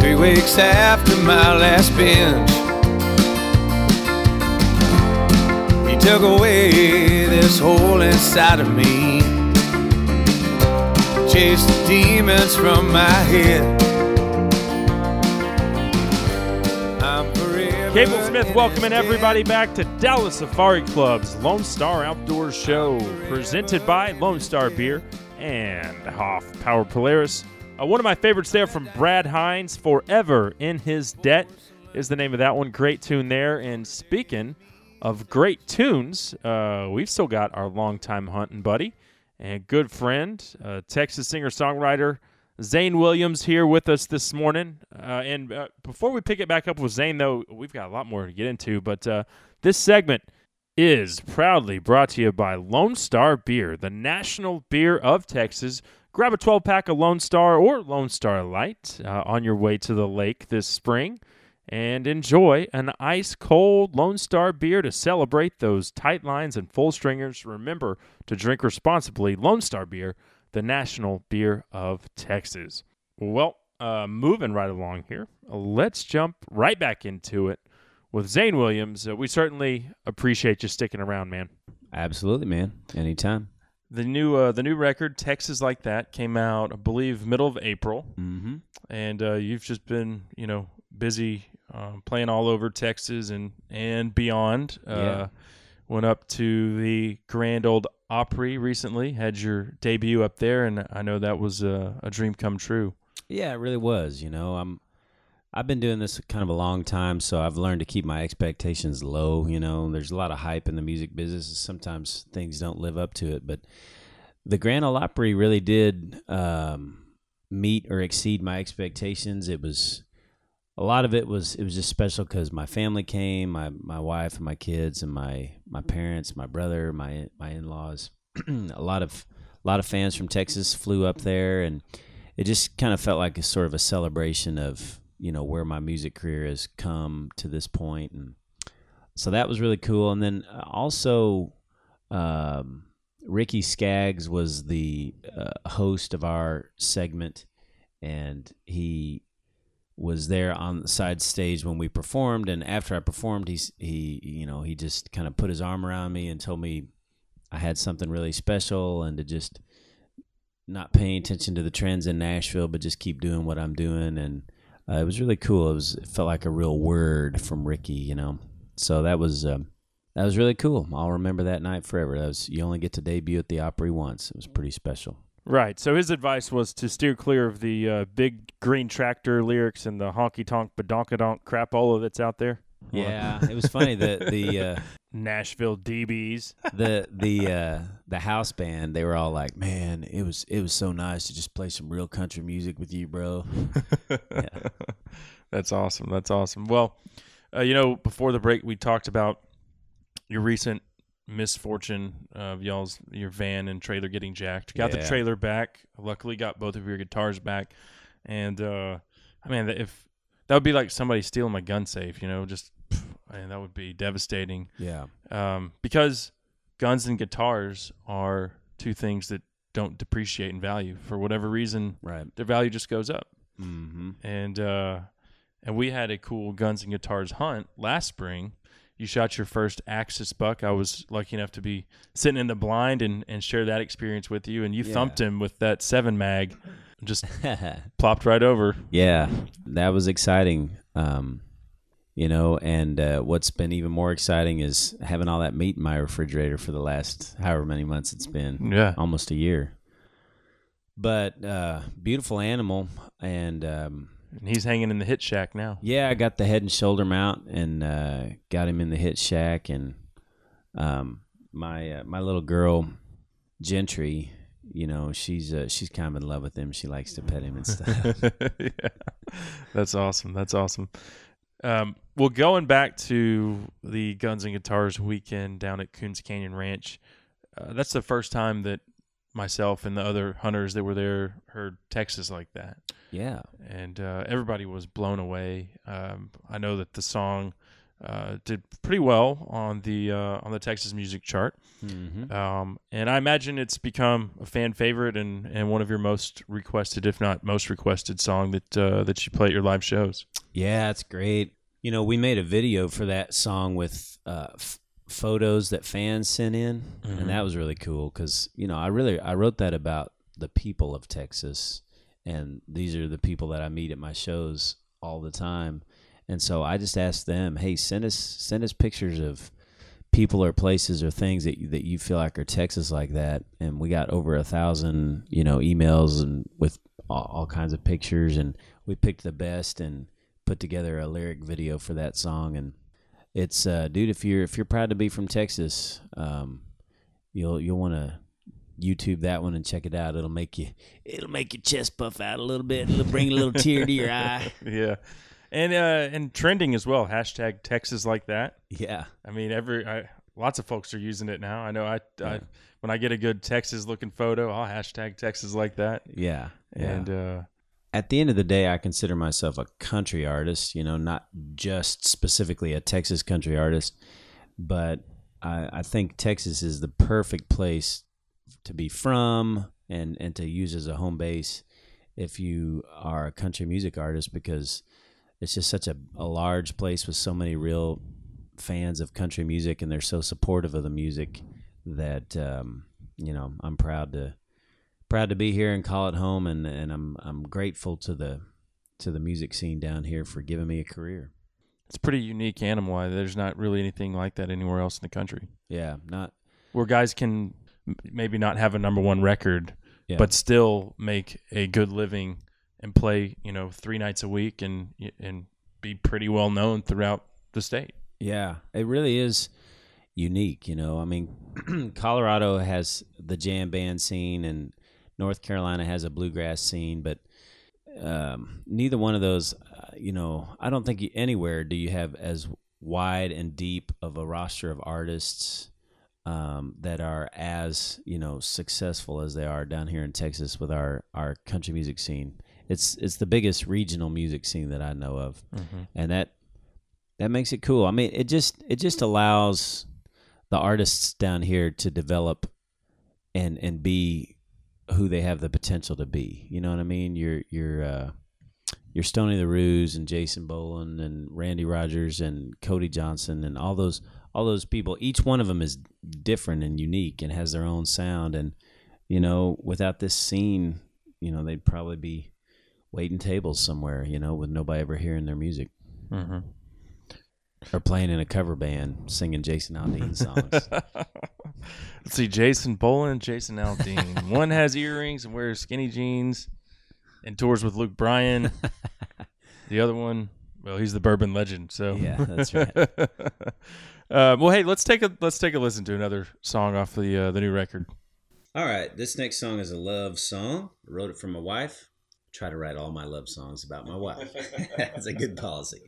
three weeks after my last binge. He took away this hole inside of me, chased the demons from my head. Cable Smith welcoming everybody back to Dallas Safari Club's Lone Star Outdoors Show, presented by Lone Star Beer and Hoff Power Polaris. Uh, one of my favorites there from Brad Hines, Forever in His Debt is the name of that one. Great tune there. And speaking of great tunes, uh, we've still got our longtime hunting buddy and good friend, uh, Texas singer songwriter. Zane Williams here with us this morning. Uh, and uh, before we pick it back up with Zane, though, we've got a lot more to get into. But uh, this segment is proudly brought to you by Lone Star Beer, the national beer of Texas. Grab a 12 pack of Lone Star or Lone Star Light uh, on your way to the lake this spring and enjoy an ice cold Lone Star beer to celebrate those tight lines and full stringers. Remember to drink responsibly. Lone Star Beer, the national beer of Texas. Well, uh, moving right along here, let's jump right back into it with Zane Williams. Uh, we certainly appreciate you sticking around, man. Absolutely, man. Anytime. The new uh, the new record, Texas Like That, came out, I believe, middle of April, mm-hmm. and uh, you've just been, you know, busy um, playing all over Texas and and beyond. Uh, Yeah. Went up to the Grand Ole Opry recently. Had your debut up there, and I know that was a, a dream come true. Yeah, it really was. You know, I'm I've been doing this kind of a long time, so I've learned to keep my expectations low. You know, there's a lot of hype in the music business. Sometimes things don't live up to it, but the Grand Ole Opry really did um, meet or exceed my expectations. It was a lot of it was it was just special because my family came, my my wife and my kids and my my parents, my brother, my my in laws. *clears throat* a lot of a lot of fans from Texas flew up there, and it just kind of felt like a sort of a celebration of you know where my music career has come to this point, and so that was really cool. And then uh, also. Um, Ricky Skaggs was the uh, host of our segment, and he was there on the side stage when we performed. And after I performed, he's he you know he just kind of put his arm around me and told me I had something really special and to just not paying attention to the trends in Nashville, but just keep doing what I'm doing. And uh, it was really cool. It was it felt like a real word from Ricky, you know. So that was. Um, that was really cool. I'll remember that night forever. That was you only get to debut at the Opry once. It was pretty special. Right. So his advice was to steer clear of the uh, big green tractor lyrics and the honky tonk badonkadonk crapola that's out there. Yeah, it was funny that the *laughs* uh, Nashville DBs, the the uh, the house band, they were all like, "Man, it was it was so nice to just play some real country music with you, bro." *laughs* yeah. That's awesome. That's awesome. Well, uh, you know, before the break, we talked about your recent misfortune of y'all's your van and trailer getting jacked. Got the trailer back. Luckily, got both of your guitars back. And uh, I mean, if that would be like somebody stealing my gun safe, you know, just man, that would be devastating. Yeah. Um, because guns and guitars are two things that don't depreciate in value for whatever reason. Right. Their value just goes up. Mm-hmm. And uh, and we had a cool guns and guitars hunt last spring. You shot your first Axis buck. I was lucky enough to be sitting in the blind and, and share that experience with you. And you Yeah. thumped him with that seven mag, just *laughs* plopped right over. Yeah, that was exciting. Um, you know, and uh, what's been even more exciting is having all that meat in my refrigerator for the last however many months it's been. Yeah. almost a year. But uh, beautiful animal, and um, And he's hanging in the hit shack now. yeah, I got the head and shoulder mount and uh, got him in the hit shack, and um, my uh, my little girl, Gentry, you know, she's uh, she's kind of in love with him. She likes to pet him and *laughs* stuff. yeah. That's awesome. That's awesome. Um, well, going back to the Guns and Guitars weekend down at Coons Canyon Ranch, uh, that's the first time that myself and the other hunters that were there heard Texas like that. Yeah. And uh, everybody was blown away. Um, I know that the song uh, did pretty well on the uh, on the Texas music chart, Mhm. um, and I imagine it's become a fan favorite and, and one of your most requested, if not most requested, song that uh, that you play at your live shows. Yeah, it's great. You know, we made a video for that song with uh, f- photos that fans sent in, Mhm. and that was really cool because you know I really I wrote that about the people of Texas, and these are the people that I meet at my shows all the time, and so I just asked them, hey, send us send us pictures of people or places or things that you, that you feel like are Texas like that, and we got over a thousand you know emails and with all, all kinds of pictures, and we picked the best and put together a lyric video for that song and it's uh dude if you're if you're proud to be from Texas um you'll you'll want to YouTube that one and check it out it'll make you it'll make your chest puff out a little bit it'll bring a little *laughs* tear to your eye yeah, and uh, and trending as well. Hashtag Texas like that. Yeah. I mean, every I lots of folks are using it now. I know. I, Yeah. I when I get a good Texas looking photo, I'll hashtag Texas like that. Yeah. And uh, at the end of the day, I consider myself a country artist. You know, not just specifically a Texas country artist, but I, I think Texas is the perfect place to be from and and to use as a home base if you are a country music artist because it's just such a, a large place with so many real fans of country music and they're so supportive of the music that um, you know I'm proud to proud to be here and call it home and, and I'm I'm grateful to the to the music scene down here for giving me a career. it's pretty unique animal. There's not really anything like that anywhere else in the country. Yeah, not where guys can maybe not have a number one record, Yeah. but still make a good living and play, you know, three nights a week and and be pretty well known throughout the state. Yeah, it really is unique. You know, I mean, *clears throat* Colorado has the jam band scene, and North Carolina has a bluegrass scene, but um, neither one of those, uh, you know, I don't think anywhere do you have as wide and deep of a roster of artists um, that are as you know successful as they are down here in Texas with our our country music scene. It's it's the biggest regional music scene that I know of, Mhm. and that that makes it cool. I mean, it just it just allows the artists down here to develop and and be who they have the potential to be. You know what I mean? You're you're uh, you're Stoney LaRue and Jason Boland and Randy Rogers and Cody Johnson and all those all those people. Each one of them is different and unique and has their own sound. And you know, without this scene, you know, they'd probably be waiting tables somewhere. You know, with nobody ever hearing their music. Mhm. Or playing in a cover band, singing Jason Aldean songs. Let's *laughs* see, Jason Boland, Jason Aldean. One has earrings and wears skinny jeans and tours with Luke Bryan. *laughs* the other one, well, he's the bourbon legend. So Yeah, that's right. *laughs* uh, well, hey, let's take a let's take a listen to another song off the uh, the new record. All right, this next song is a love song. I wrote it for my wife. I try to write all my love songs about my wife. That's a good policy.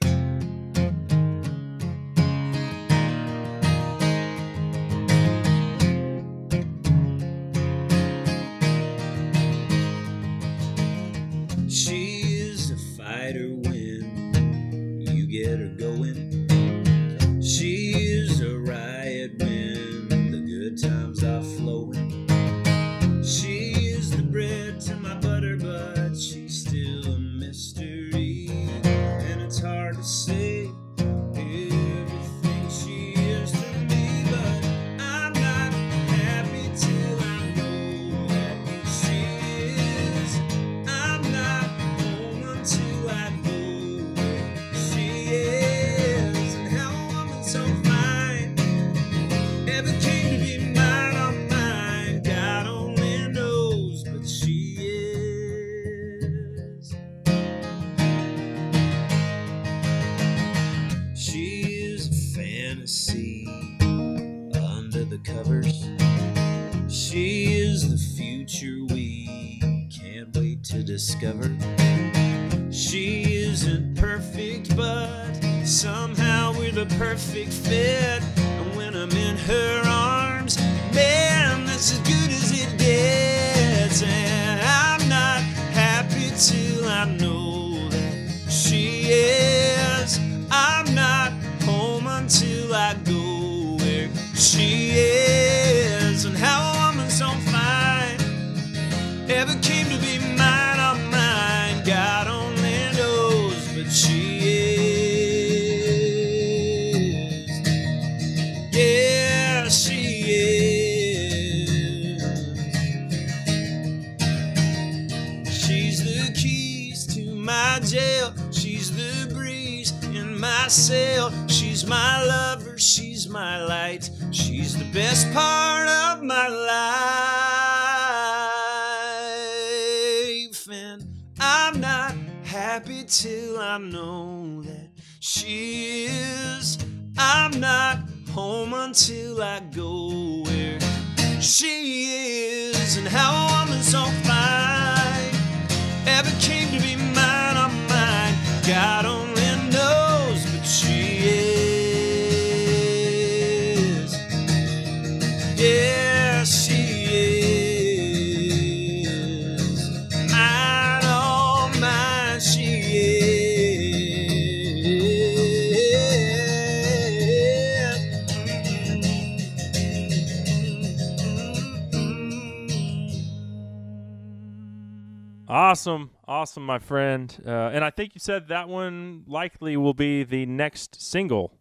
Awesome, awesome, my friend. Uh, and I think you said that one likely will be the next single.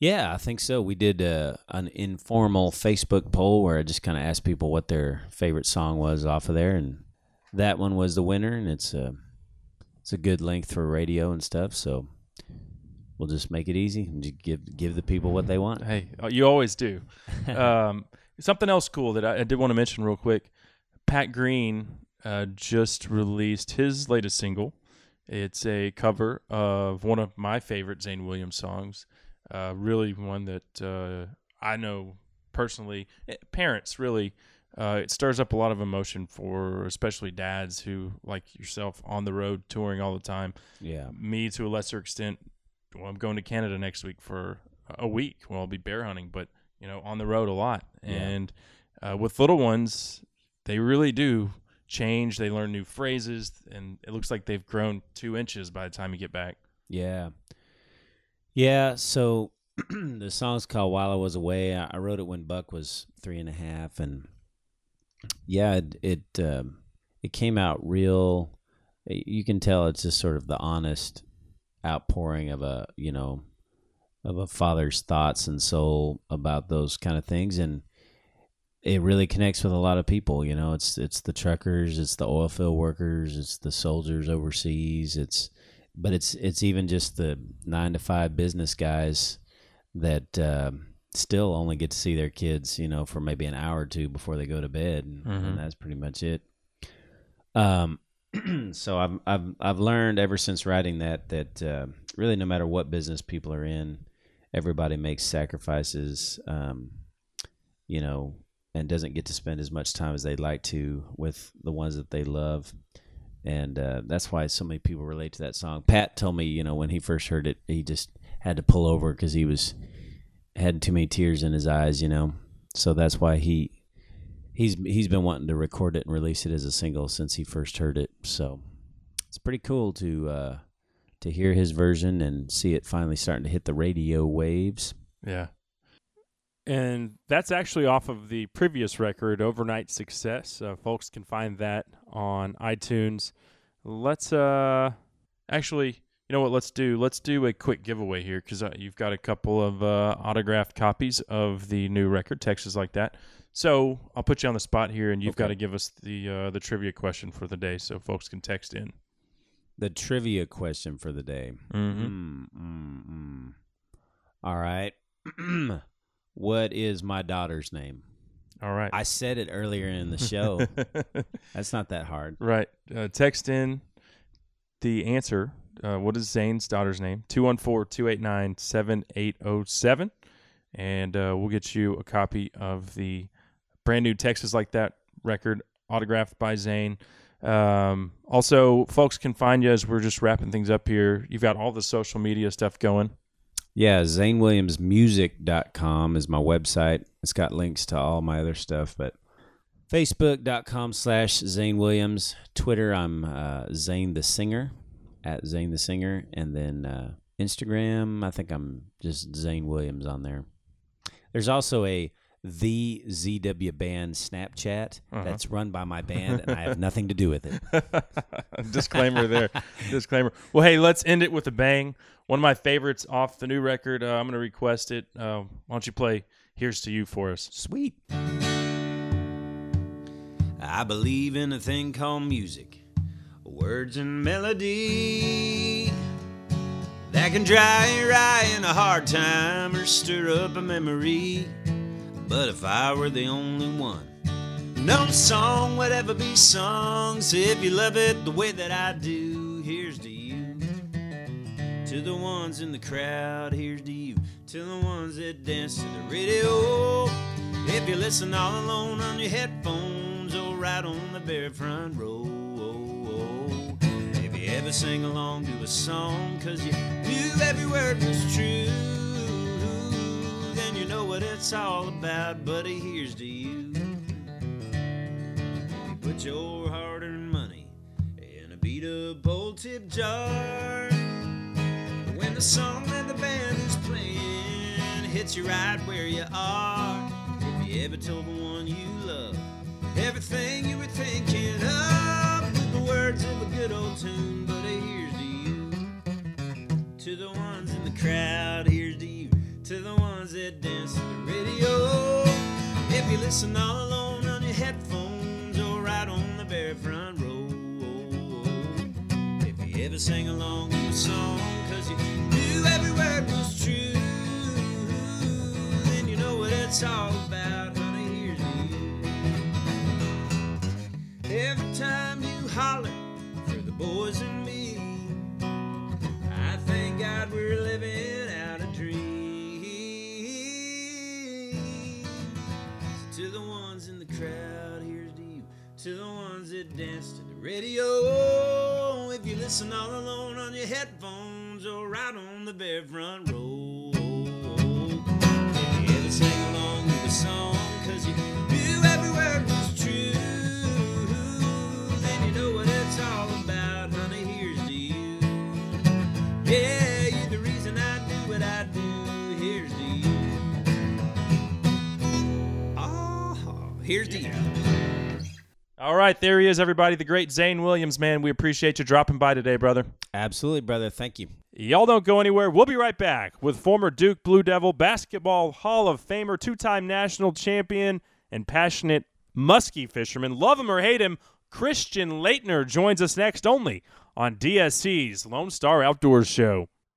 Yeah, I think so. We did uh, an informal Facebook poll where I just kind of asked people what their favorite song was off of there, and that one was the winner. And it's a it's a good length for radio and stuff. So we'll just make it easy and just give give the people what they want. Hey, uh, you always do. *laughs* um, something else cool that I, I, did want to mention real quick. Pat Green uh, just released his latest single. It's a cover of one of my favorite Zane Williams songs. Uh, really, one that uh, I know personally. Eh, parents really. Uh, it stirs up a lot of emotion for especially dads who, like yourself, on the road touring all the time. Yeah. Me to a lesser extent. Well, I'm going to Canada next week for a week. Well, I'll be bear hunting, but you know, on the road a lot. Yeah. And uh, with little ones, they really do change. They learn new phrases, and it looks like they've grown two inches by the time you get back. Yeah. Yeah. So *clears throat* the song's called While I Was Away. I wrote it when Buck was three and a half. And yeah, it, it, um, it came out real. You can tell it's just sort of the honest outpouring of a, you know, of a father's thoughts and soul about those kind of things and it really connects with a lot of people you know it's it's the truckers it's the oil field workers it's the soldiers overseas it's but it's it's even just the 9 to 5 business guys that uh, still only get to see their kids you know for maybe an hour or two before they go to bed and, mm-hmm. and that's pretty much it um *clears throat* so I've I've I've learned ever since writing that that uh, really no matter what business people are in, everybody makes sacrifices, um, you know, and doesn't get to spend as much time as they'd like to with the ones that they love. And uh, that's why so many people relate to that song. Pat told me, you know, when he first heard it, he just had to pull over because he was had too many tears in his eyes, you know. So that's why he he's he's been wanting to record it and release it as a single since he first heard it. So it's pretty cool to uh, to hear his version and see it finally starting to hit the radio waves. Yeah. And that's actually off of the previous record, Overnight Success. Uh, folks can find that on iTunes. Let's uh actually, you know what? Let's do let's do a quick giveaway here because uh, you've got a couple of uh, autographed copies of the new record, Texas like that. So I'll put you on the spot here, and you've okay. got to give us the uh, the trivia question for the day, so folks can text in. The trivia question for the day. Mm-hmm. Mm, mm, mm. All right. *clears throat* what is my daughter's name? All right. I said it earlier in the *laughs* show. *laughs* That's not that hard. Right. Uh, text in the answer. Uh, what is Zane's daughter's name? 214 289 7807. And uh, we'll get you a copy of the brand new Texas Like That record autographed by Zane. Um, also, folks can find you as we're just wrapping things up here. You've got all the social media stuff going. Yeah, zanewilliamsmusic.com is my website. It's got links to all my other stuff, but facebook.com slash Zane Williams. Twitter, I'm uh, Zane the Singer, at Zane the Singer. And then uh, Instagram, I think I'm just Zane Williams on there. There's also a the ZW Band Snapchat uh-huh. that's run by my band, and I have *laughs* nothing to do with it. *laughs* Disclaimer there. Disclaimer. Well, hey, let's end it with a bang. One of my favorites off the new record. Uh, I'm going to request it. Uh, why don't you play Here's to You for us? Sweet. I believe in a thing called music, words and melody that can dry your eye in a hard time or stir up a memory. But if I were the only one, no song would ever be sung. So if you love it the way that I do, here's to you. To the ones in the crowd, here's to you. To the ones that dance to the radio. If you listen all alone on your headphones or right on the very front row. Oh If you ever sing along to a song, cause you knew every word was true you know what it's all about, buddy. Here's to you. You put your hard earned money in a beat up old tip jar. When the song that the band is playing hits you right where you are, if you ever told the one you love everything you were thinking of with the words of a good old tune, buddy. Here's to you. To the ones in the crowd, here to the ones that dance to the radio. If you listen all alone on your headphones or right on the very front row. If you ever sang along to a song, cause you knew every word was true, then you know what it's all about, honey, here's me Every time you holler for the boys and me, I thank God we're living. Dance to the radio. If you listen all alone on your headphones or right on the bare front row. If you ever sing along with a song, cause you knew every word was true, then you know what it's all about, honey. Here's to you. Yeah, you're the reason I do what I do. Here's to you. Oh, here's to you. All right, there he is, everybody. The great Zane Williams, man. We appreciate you dropping by today, brother. Absolutely, brother. Thank you. Y'all don't go anywhere. We'll be right back with former Duke Blue Devil basketball Hall of Famer, two time national champion, and passionate muskie fisherman. Love him or hate him, Christian Laettner joins us next only on DSC's Lone Star Outdoors Show.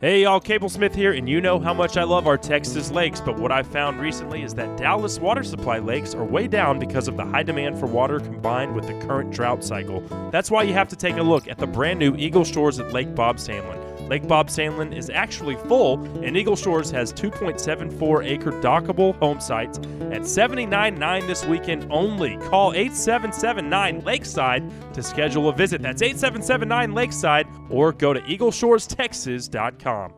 Hey y'all, Cable Smith here, and you know how much I love our Texas lakes, but what I've found recently is that Dallas water supply lakes are way down because of the high demand for water combined with the current drought cycle. That's why you have to take a look at the brand new Eagle Shores at Lake Bob Sandlin. Lake Bob Sandlin is actually full, and Eagle Shores has 2.74 acre dockable home sites at 79.9 this weekend only. Call 8779 Lakeside to schedule a visit. That's 8779 Lakeside, or go to eagleshorestexas.com.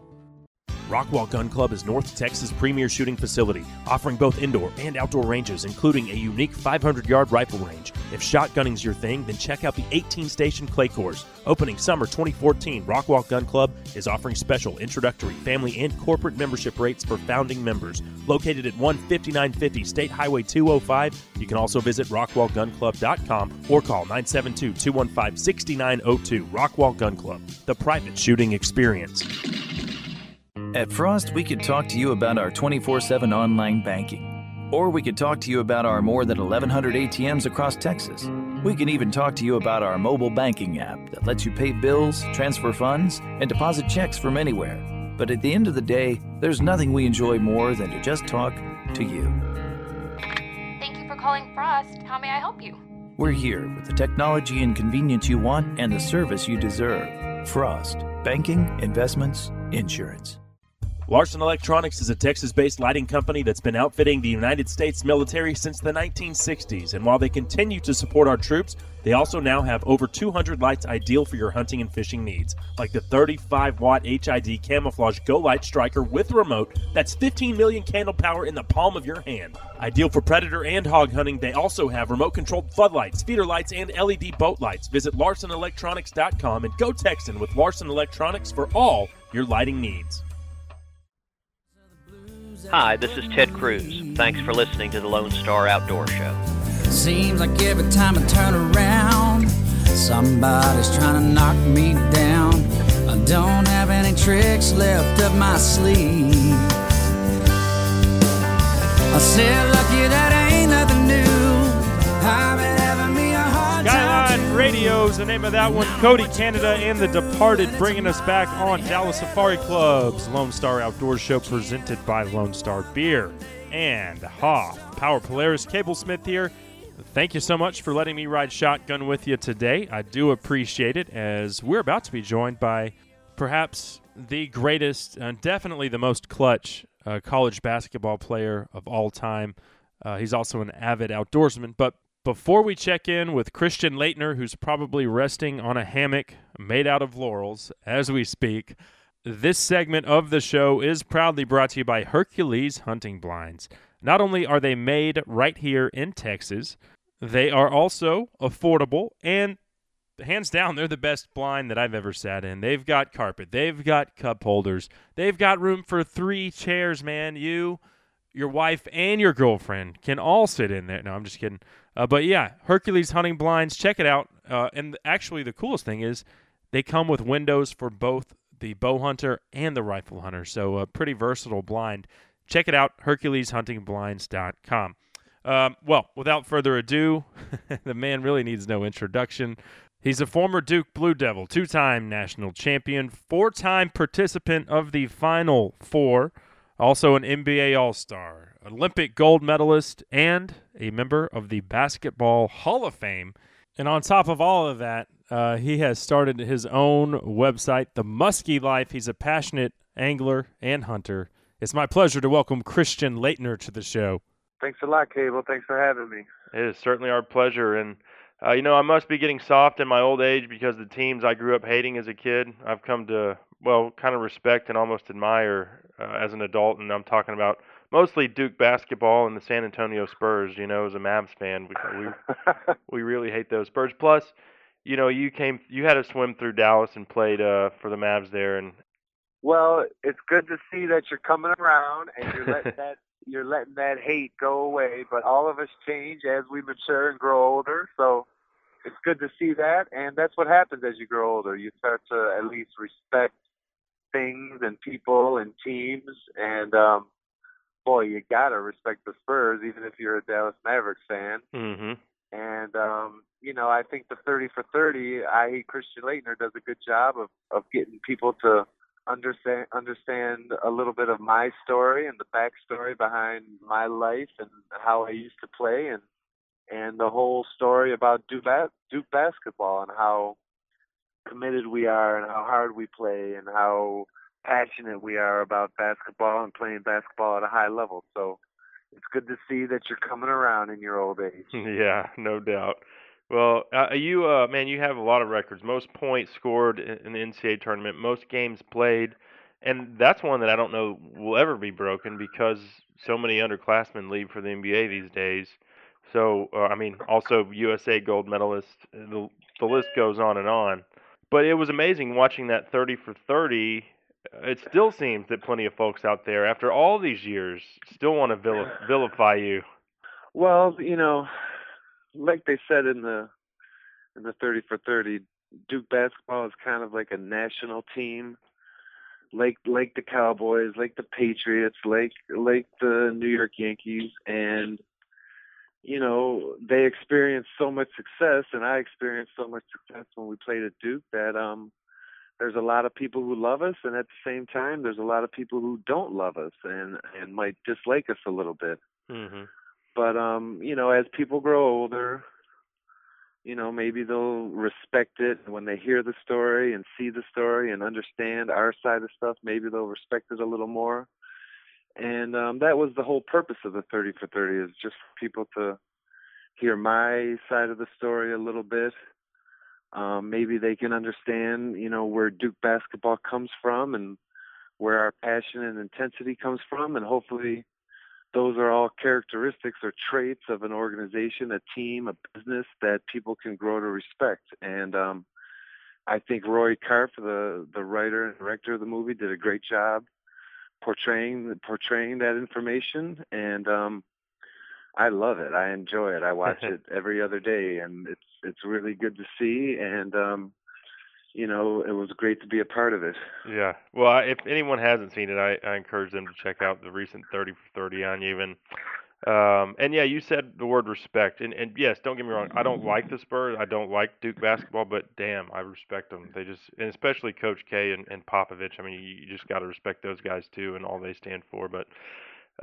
Rockwall Gun Club is North Texas' premier shooting facility, offering both indoor and outdoor ranges, including a unique 500 yard rifle range. If shotgunning's your thing, then check out the 18 station clay course. Opening summer 2014, Rockwall Gun Club is offering special introductory, family, and corporate membership rates for founding members. Located at 15950 State Highway 205, you can also visit rockwallgunclub.com or call 972 215 6902. Rockwall Gun Club, the private shooting experience. At Frost, we could talk to you about our 24 7 online banking. Or we could talk to you about our more than 1,100 ATMs across Texas. We can even talk to you about our mobile banking app that lets you pay bills, transfer funds, and deposit checks from anywhere. But at the end of the day, there's nothing we enjoy more than to just talk to you. Thank you for calling Frost. How may I help you? We're here with the technology and convenience you want and the service you deserve. Frost. Banking, investments, insurance. Larson Electronics is a Texas based lighting company that's been outfitting the United States military since the 1960s. And while they continue to support our troops, they also now have over 200 lights ideal for your hunting and fishing needs, like the 35 watt HID camouflage Go Light Striker with remote that's 15 million candle power in the palm of your hand. Ideal for predator and hog hunting, they also have remote controlled floodlights, feeder lights, and LED boat lights. Visit LarsonElectronics.com and go Texan with Larson Electronics for all your lighting needs. Hi, this is Ted Cruz. Thanks for listening to the Lone Star Outdoor Show. Seems like every time I turn around, somebody's trying to knock me down. I don't have any tricks left up my sleeve. I said, lucky that ain't nothing new. I've Radio's the name of that one. Cody Canada and The Departed bringing us back on Dallas Safari Club's Lone Star Outdoors Show presented by Lone Star Beer and Ha. Power Polaris Cable Smith here. Thank you so much for letting me ride shotgun with you today. I do appreciate it as we're about to be joined by perhaps the greatest and definitely the most clutch uh, college basketball player of all time. Uh, he's also an avid outdoorsman. But before we check in with Christian Laettner, who's probably resting on a hammock made out of laurels as we speak, this segment of the show is proudly brought to you by Hercules Hunting Blinds. Not only are they made right here in Texas, they are also affordable and hands down, they're the best blind that I've ever sat in. They've got carpet, they've got cup holders, they've got room for three chairs, man. You, your wife, and your girlfriend can all sit in there. No, I'm just kidding. Uh, but yeah, Hercules hunting blinds, check it out. Uh, and actually, the coolest thing is they come with windows for both the bow hunter and the rifle hunter. So a pretty versatile blind. Check it out, HerculesHuntingBlinds.com. Um, well, without further ado, *laughs* the man really needs no introduction. He's a former Duke Blue Devil, two time national champion, four time participant of the Final Four, also an NBA All Star, Olympic gold medalist, and a member of the Basketball Hall of Fame. And on top of all of that, uh, he has started his own website, The Muskie Life. He's a passionate angler and hunter. It's my pleasure to welcome Christian Laettner to the show. Thanks a lot, Cable. Thanks for having me. It is certainly our pleasure. And uh, you know, I must be getting soft in my old age because the teams I grew up hating as a kid, I've come to well, kind of respect and almost admire uh, as an adult. And I'm talking about mostly Duke basketball and the San Antonio Spurs. You know, as a Mavs fan, we we, *laughs* we really hate those Spurs. Plus, you know, you came, you had to swim through Dallas and played uh, for the Mavs there, and well, it's good to see that you're coming around and you're letting *laughs* that you're letting that hate go away. But all of us change as we mature and grow older. So it's good to see that, and that's what happens as you grow older. You start to at least respect things and people and teams, and um, boy, you gotta respect the Spurs, even if you're a Dallas Mavericks fan. Mm-hmm. And um, you know, I think the 30 for 30, I Christian Laettner does a good job of of getting people to understand understand a little bit of my story and the backstory behind my life and how I used to play and and the whole story about Duke, Duke basketball and how committed we are and how hard we play and how passionate we are about basketball and playing basketball at a high level. So it's good to see that you're coming around in your old age. *laughs* yeah, no doubt. Well, uh, you, uh, man, you have a lot of records. Most points scored in the NCAA tournament, most games played, and that's one that I don't know will ever be broken because so many underclassmen leave for the NBA these days. So, uh, I mean, also USA gold medalist. The the list goes on and on. But it was amazing watching that 30 for 30. It still seems that plenty of folks out there, after all these years, still want to vilif- vilify you. Well, you know, like they said in the in the 30 for 30, Duke basketball is kind of like a national team, like like the Cowboys, like the Patriots, like like the New York Yankees, and you know they experienced so much success, and I experienced so much success when we played at Duke that um there's a lot of people who love us, and at the same time there's a lot of people who don't love us and and might dislike us a little bit. Mm-hmm. But um, you know, as people grow older, you know, maybe they'll respect it when they hear the story and see the story and understand our side of stuff. Maybe they'll respect it a little more. And um, that was the whole purpose of the 30 for 30 is just for people to hear my side of the story a little bit. Um, maybe they can understand, you know, where Duke basketball comes from and where our passion and intensity comes from, and hopefully those are all characteristics or traits of an organization, a team, a business that people can grow to respect. And um, I think Rory Karpf, the the writer and director of the movie, did a great job portraying portraying that information. And um, I love it. I enjoy it. I watch *laughs* it every other day, and it's it's really good to see. And um, you know, it was great to be a part of it. Yeah. Well, if anyone hasn't seen it, I, I encourage them to check out the recent 30 for 30 on even. Um, and yeah, you said the word respect, and and yes, don't get me wrong, I don't like the Spurs, I don't like Duke basketball, but damn, I respect them. They just, and especially Coach K and, and Popovich. I mean, you, you just got to respect those guys too, and all they stand for. But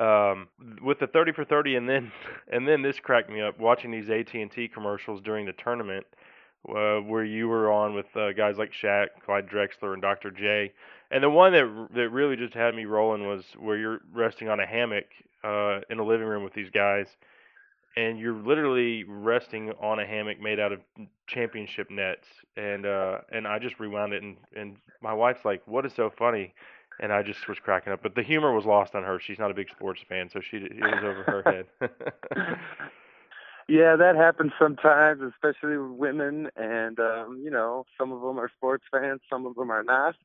um, with the 30 for 30, and then *laughs* and then this cracked me up watching these AT and T commercials during the tournament uh, where you were on with uh, guys like Shaq, Clyde Drexler, and Dr. J. And the one that that really just had me rolling was where you're resting on a hammock uh, in a living room with these guys, and you're literally resting on a hammock made out of championship nets. And uh, and I just rewound it, and and my wife's like, "What is so funny?" and I just was cracking up. But the humor was lost on her. She's not a big sports fan, so she it was over her head. *laughs* yeah, that happens sometimes, especially with women, and um, you know, some of them are sports fans, some of them are not.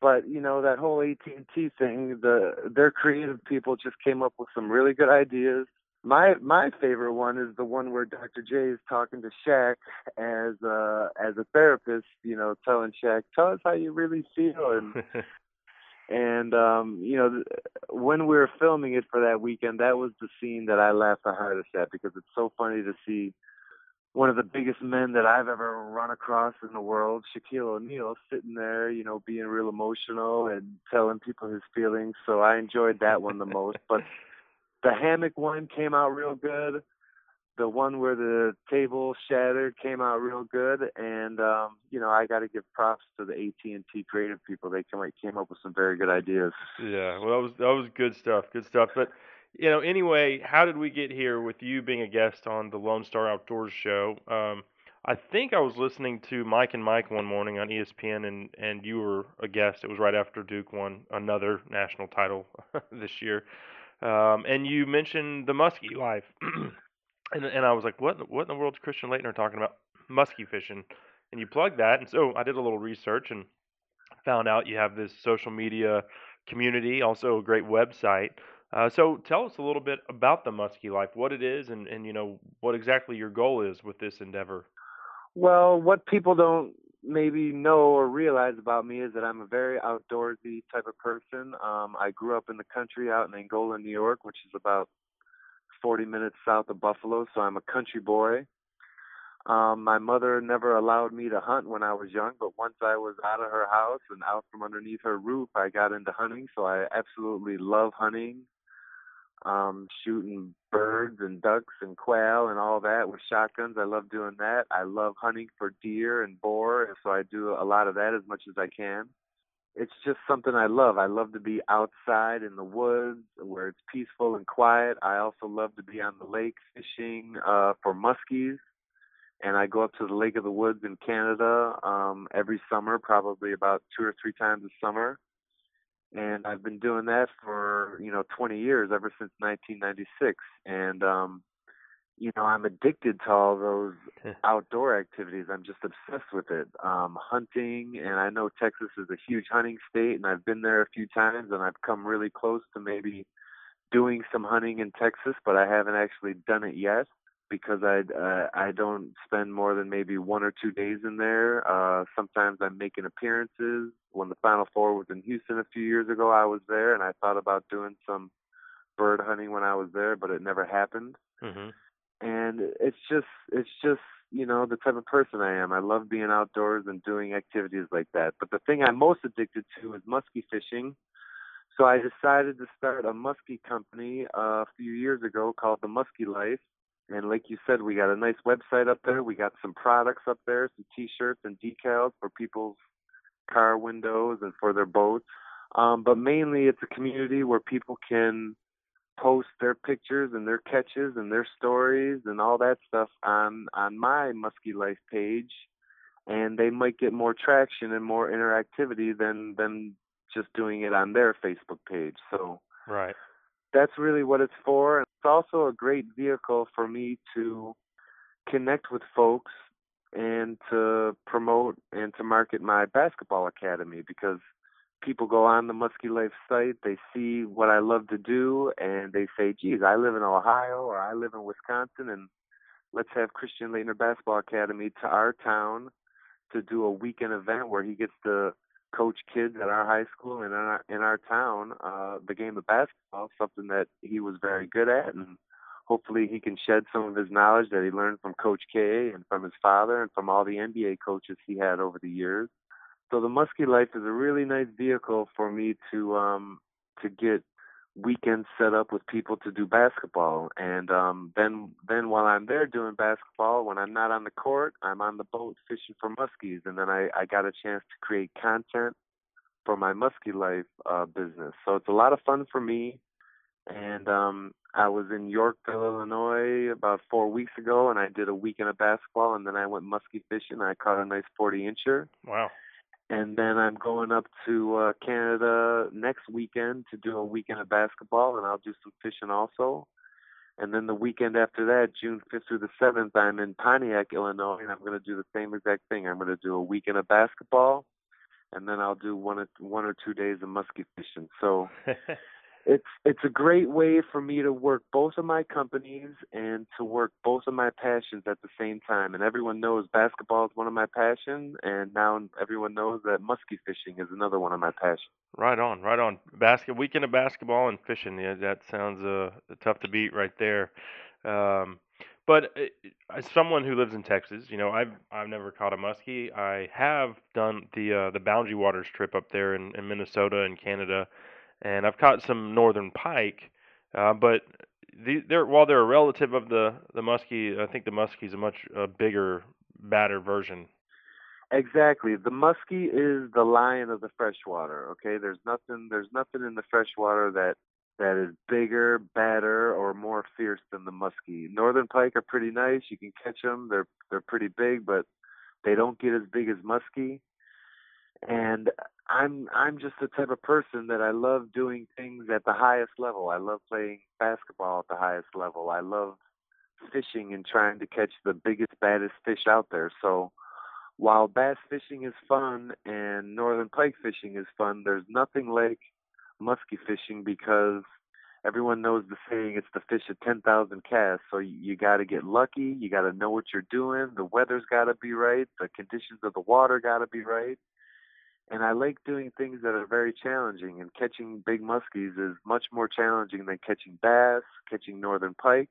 But you know that whole AT&T thing, the their creative people just came up with some really good ideas. My my favorite one is the one where Dr. J is talking to Shaq as uh as a therapist, you know, telling Shaq, "Tell us how you really feel," and *laughs* and um you know when we were filming it for that weekend that was the scene that i laughed the hardest at because it's so funny to see one of the biggest men that i've ever run across in the world shaquille o'neal sitting there you know being real emotional and telling people his feelings so i enjoyed that one the most but *laughs* the hammock one came out real good the one where the table shattered came out real good, and um, you know I got to give props to the AT and T creative people. They came came up with some very good ideas. Yeah, well that was that was good stuff, good stuff. But you know, anyway, how did we get here with you being a guest on the Lone Star Outdoors show? Um, I think I was listening to Mike and Mike one morning on ESPN, and and you were a guest. It was right after Duke won another national title *laughs* this year, um, and you mentioned the Muskie Life. *clears throat* and and I was like, what what in the world is Christian Laettner talking about muskie fishing? And you plugged that, and so I did a little research and found out you have this social media community, also a great website. Uh, so tell us a little bit about the Muskie Life, what it is, and and you know what exactly your goal is with this endeavor. Well, what people don't maybe know or realize about me is that I'm a very outdoorsy type of person. Um, I grew up in the country out in Angola, New York, which is about 40 minutes south of Buffalo, so I'm a country boy. Um, my mother never allowed me to hunt when I was young, but once I was out of her house and out from underneath her roof, I got into hunting. So I absolutely love hunting, um, shooting birds and ducks and quail and all that with shotguns. I love doing that. I love hunting for deer and boar, so I do a lot of that as much as I can it's just something I love. I love to be outside in the woods where it's peaceful and quiet. I also love to be on the lake fishing uh, for muskies. And I go up to the Lake of the Woods in Canada um, every summer, probably about two or three times a summer. And I've been doing that for, you know, 20 years, ever since 1996. And um, you know, I'm addicted to all those outdoor activities. I'm just obsessed with it. Um, hunting, and I know Texas is a huge hunting state, and I've been there a few times, and I've come really close to maybe doing some hunting in Texas, but I haven't actually done it yet because I uh, I don't spend more than maybe one or two days in there. Uh, sometimes I'm making appearances. When the Final Four was in Houston a few years ago, I was there, and I thought about doing some bird hunting when I was there, but it never happened. Mm-hmm and it's just it's just you know the type of person I am. I love being outdoors and doing activities like that. But the thing I'm most addicted to is muskie fishing. So I decided to start a muskie company uh, a few years ago called the Muskie Life. And like you said, we got a nice website up there. We got some products up there, some T-shirts and decals for people's car windows and for their boats. Um, but mainly, it's a community where people can post their pictures and their catches and their stories and all that stuff on on my Muskie Life page, and they might get more traction and more interactivity than than just doing it on their Facebook page. So right, that's really what it's for. Also a great vehicle for me to connect with folks and to promote and to market my basketball academy because people go on the Muskie Life site, they see what I love to do, and they say, geez, I live in Ohio or I live in Wisconsin, and let's have Christian Laettner Basketball Academy to our town to do a weekend event where he gets to coach kids at our high school and in our, in our town uh, the game of basketball, something that he was very good at, and hopefully he can shed some of his knowledge that he learned from Coach K and from his father and from all the NBA coaches he had over the years. So the Muskie Life is a really nice vehicle for me to um to get weekends set up with people to do basketball. And um then then while I'm there doing basketball when I'm not on the court I'm on the boat fishing for muskies. And then I I got a chance to create content for my Muskie Life uh business. So it's a lot of fun for me. And um I was in Yorkville, Illinois about four weeks ago and I did a weekend of basketball and then I went muskie fishing. I caught a nice forty incher. Wow and then I'm going up to uh, Canada next weekend to do a weekend of basketball, and I'll do some fishing also. And then the weekend after that, June 5th through the 7th, I'm in Pontiac, Illinois, and I'm going to do the same exact thing. I'm going to do a weekend of basketball, and then I'll do one or one or two days of muskie fishing. So *laughs* it's it's a great way for me to work both of my companies and to work both of my passions at the same time. And everyone knows basketball is one of my passions, and now everyone knows that muskie fishing is another one of my passions. Right on, right on. Basket weekend of basketball and fishing. Yeah, that sounds uh tough to beat right there. Um, but uh, as someone who lives in Texas, you know, I've I've never caught a muskie. I have done the uh, the Boundary Waters trip up there in, in Minnesota and Canada and I've caught some northern pike. Uh, but the, they're while they're a relative of the the muskie, I think the muskie is a much uh, bigger, badder version. Exactly. The muskie is the lion of the freshwater. Okay, there's nothing there's nothing in the freshwater that that is bigger, badder, or more fierce than the muskie. Northern pike are pretty nice. You can catch them. They're they're pretty big, but they don't get as big as muskie and I'm I'm just the type of person that I love doing things at the highest level. I love playing basketball at the highest level. I love fishing and trying to catch the biggest baddest fish out there. So while bass fishing is fun and northern pike fishing is fun, there's nothing like muskie fishing because everyone knows the saying it's the fish at 10,000 casts. So you got to get lucky, you got to know what you're doing, the weather's got to be right, the conditions of the water got to be right and I like doing things that are very challenging. And catching big muskies is much more challenging than catching bass, catching northern pike,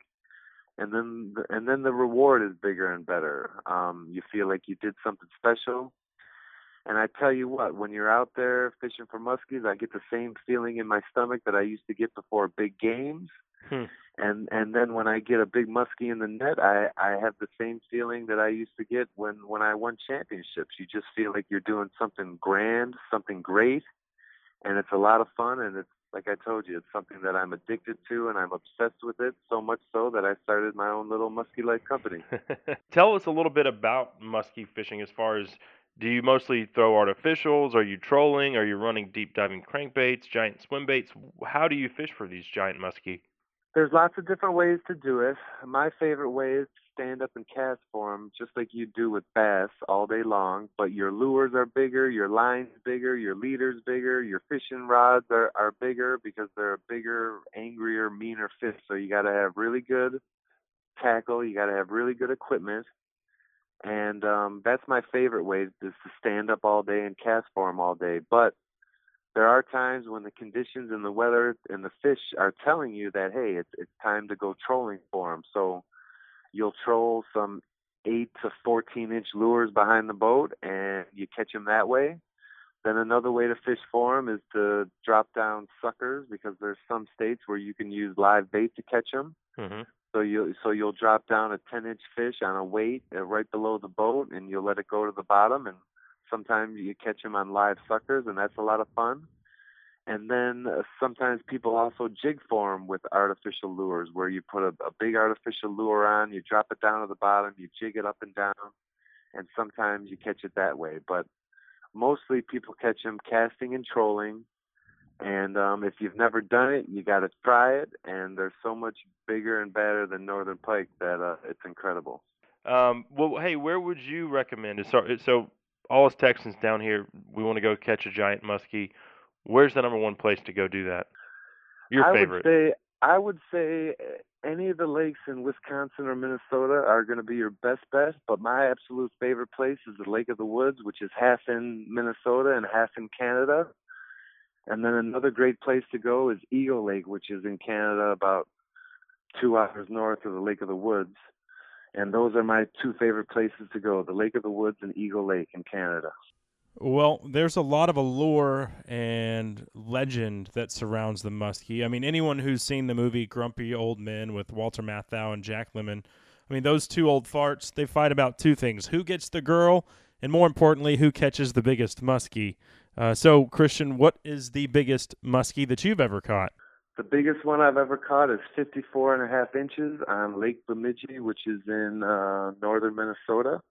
and then the, and then the reward is bigger and better. Um, you feel like you did something special. And I tell you what, when you're out there fishing for muskies, I get the same feeling in my stomach that I used to get before big games. Hmm and and then when I get a big muskie in the net, I I have the same feeling that I used to get when when I won championships. You just feel like you're doing something grand, something great, and it's a lot of fun. And it's like I told you, it's something that I'm addicted to, and I'm obsessed with it so much so that I started my own little muskie life company. *laughs* Tell us a little bit about muskie fishing, as far as do you mostly throw artificials? Are you trolling? Are you running deep diving crankbaits, giant swim baits? How do you fish for these giant muskie? There's lots of different ways to do it. My favorite way is to stand up and cast for them, just like you do with bass all day long. But your lures are bigger, your lines bigger, your leaders bigger, your fishing rods are are bigger because they're a bigger, angrier, meaner fish. So you got to have really good tackle. You got to have really good equipment, and um, that's my favorite way is to stand up all day and cast for them all day. But there are times when the conditions and the weather and the fish are telling you that hey, it's it's time to go trolling for them. So you'll troll some eight to fourteen inch lures behind the boat, and you catch them that way. Then another way to fish for them is to drop down suckers because there's some states where you can use live bait to catch them. Mm-hmm. So you so you'll drop down a 10 inch fish on a weight uh, right below the boat, and you'll let it go to the bottom, and Sometimes you catch them on live suckers, and that's a lot of fun. And then uh, sometimes people also jig for them with artificial lures, where you put a, a big artificial lure on, you drop it down to the bottom, you jig it up and down, and sometimes you catch it that way. But mostly people catch them casting and trolling. And um, if you've never done it, you got to try it. And they're so much bigger and better than northern pike that uh, it's incredible. Um, well, hey, where would you recommend? So, so all us Texans down here, we want to go catch a giant muskie. Where's the number one place to go do that? Your I favorite? Would say, I would say eh, any of the lakes in Wisconsin or Minnesota are going to be your best bet, but my absolute favorite place is the Lake of the Woods, which is half in Minnesota and half in Canada. And then another great place to go is Eagle Lake, which is in Canada, about two hours north of the Lake of the Woods and those are my two favorite places to go: the Lake of the Woods and Eagle Lake in Canada. Well, there's a lot of allure and legend that surrounds the muskie. I mean, anyone who's seen the movie Grumpy Old Men with Walter Matthau and Jack Lemmon, I mean, those two old farts, they fight about two things who gets the girl, and more importantly, who catches the biggest muskie. Uh, so, Christian, what is the biggest muskie that you've ever caught? The biggest one I've ever caught is 54 and a half inches on Lake Bemidji, which is in uh, northern Minnesota.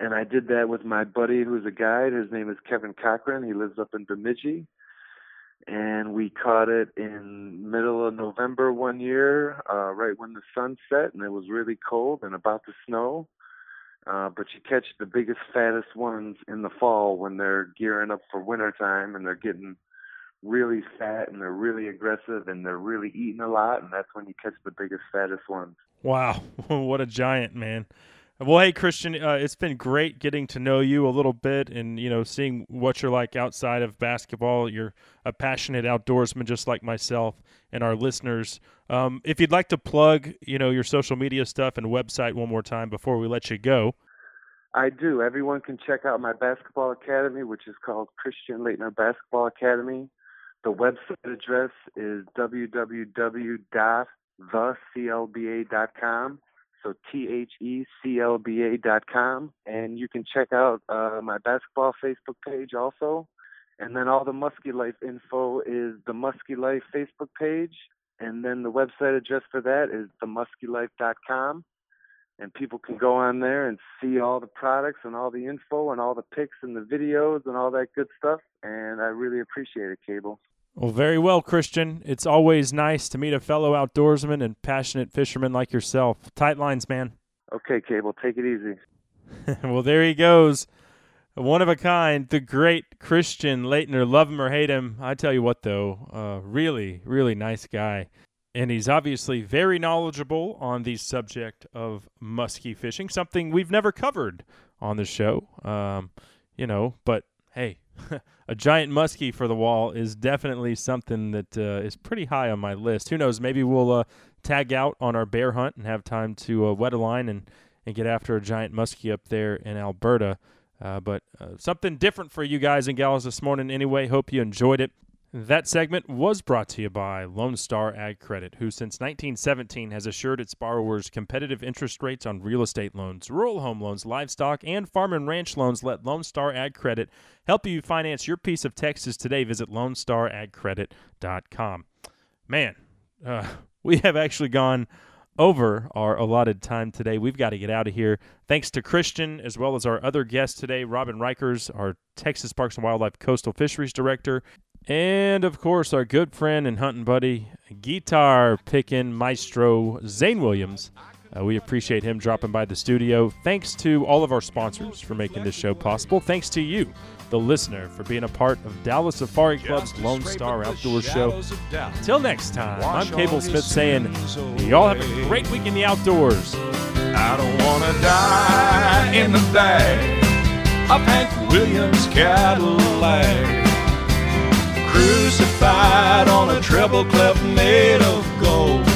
and I did that with my buddy who's a guide. His name is Kevin Cochran. He lives up in Bemidji. And we caught it in middle of November one year, uh, right when the sun set, and it was really cold and about to snow. Uh, but you catch the biggest, fattest ones in the fall when they're gearing up for wintertime and they're getting really fat and they're really aggressive and they're really eating a lot, and that's when you catch the biggest, fattest ones. Wow, *laughs* what a giant, man. Well, hey Christian, uh, it's been great getting to know you a little bit, and you know, seeing what you're like outside of basketball. You're a passionate outdoorsman, just like myself and our listeners. Um, if you'd like to plug, you know, your social media stuff and website one more time before we let you go. I do. Everyone can check out my basketball academy, which is called Christian Laettner Basketball Academy. The website address is www.theclba.com. So T H E C L B A dot com, and you can check out uh, my basketball Facebook page also. And then all the Muskie Life info is the Muskie Life Facebook page, and then the website address for that is themuskylife.com. And people can go on there and see all the products and all the info and all the pics and the videos and all that good stuff. And I really appreciate it, Cable. Well, very well, Christian. It's always nice to meet a fellow outdoorsman and passionate fisherman like yourself. Tight lines, man. *laughs* Okay, Cable, take it easy. well, there he goes. One of a kind, the great Christian Laettner. Love him or hate him. I tell you what, though, uh, really, really nice guy. And he's obviously very knowledgeable on the subject of muskie fishing, something we've never covered on the show. Um, you know, but hey, *laughs* a giant muskie for the wall is definitely something that uh, is pretty high on my list. Who knows? Maybe we'll uh, tag out on our bear hunt and have time to uh, wet a line and, and get after a giant muskie up there in Alberta. Uh, but uh, something different for you guys and gals this morning anyway. Hope you enjoyed it. That segment was brought to you by Lone Star Ag Credit, who since 1917 has assured its borrowers competitive interest rates on real estate loans, rural home loans, livestock, and farm and ranch loans. Let Lone Star Ag Credit help you finance your piece of Texas today. Visit LoneStarAgCredit.com. Man, uh, *laughs* we have actually gone over our allotted time today. We've got to get out of here. Thanks to Christian, as well as our other guest today, Robin Riechers, our Texas Parks and Wildlife Coastal Fisheries Director, and of course, our good friend and hunting buddy, guitar picking maestro Zane Williams. Uh, we appreciate him dropping by the studio. Thanks to all of our sponsors for making this show possible. Thanks to you, the listener, for being a part of Dallas Safari Club's Lone Star Outdoor Show. Until next time, I'm Cable Smith saying, y'all have a great week in the outdoors. I don't want to die in the back of Hank Williams' Cadillac crucified on a treble clef made of gold.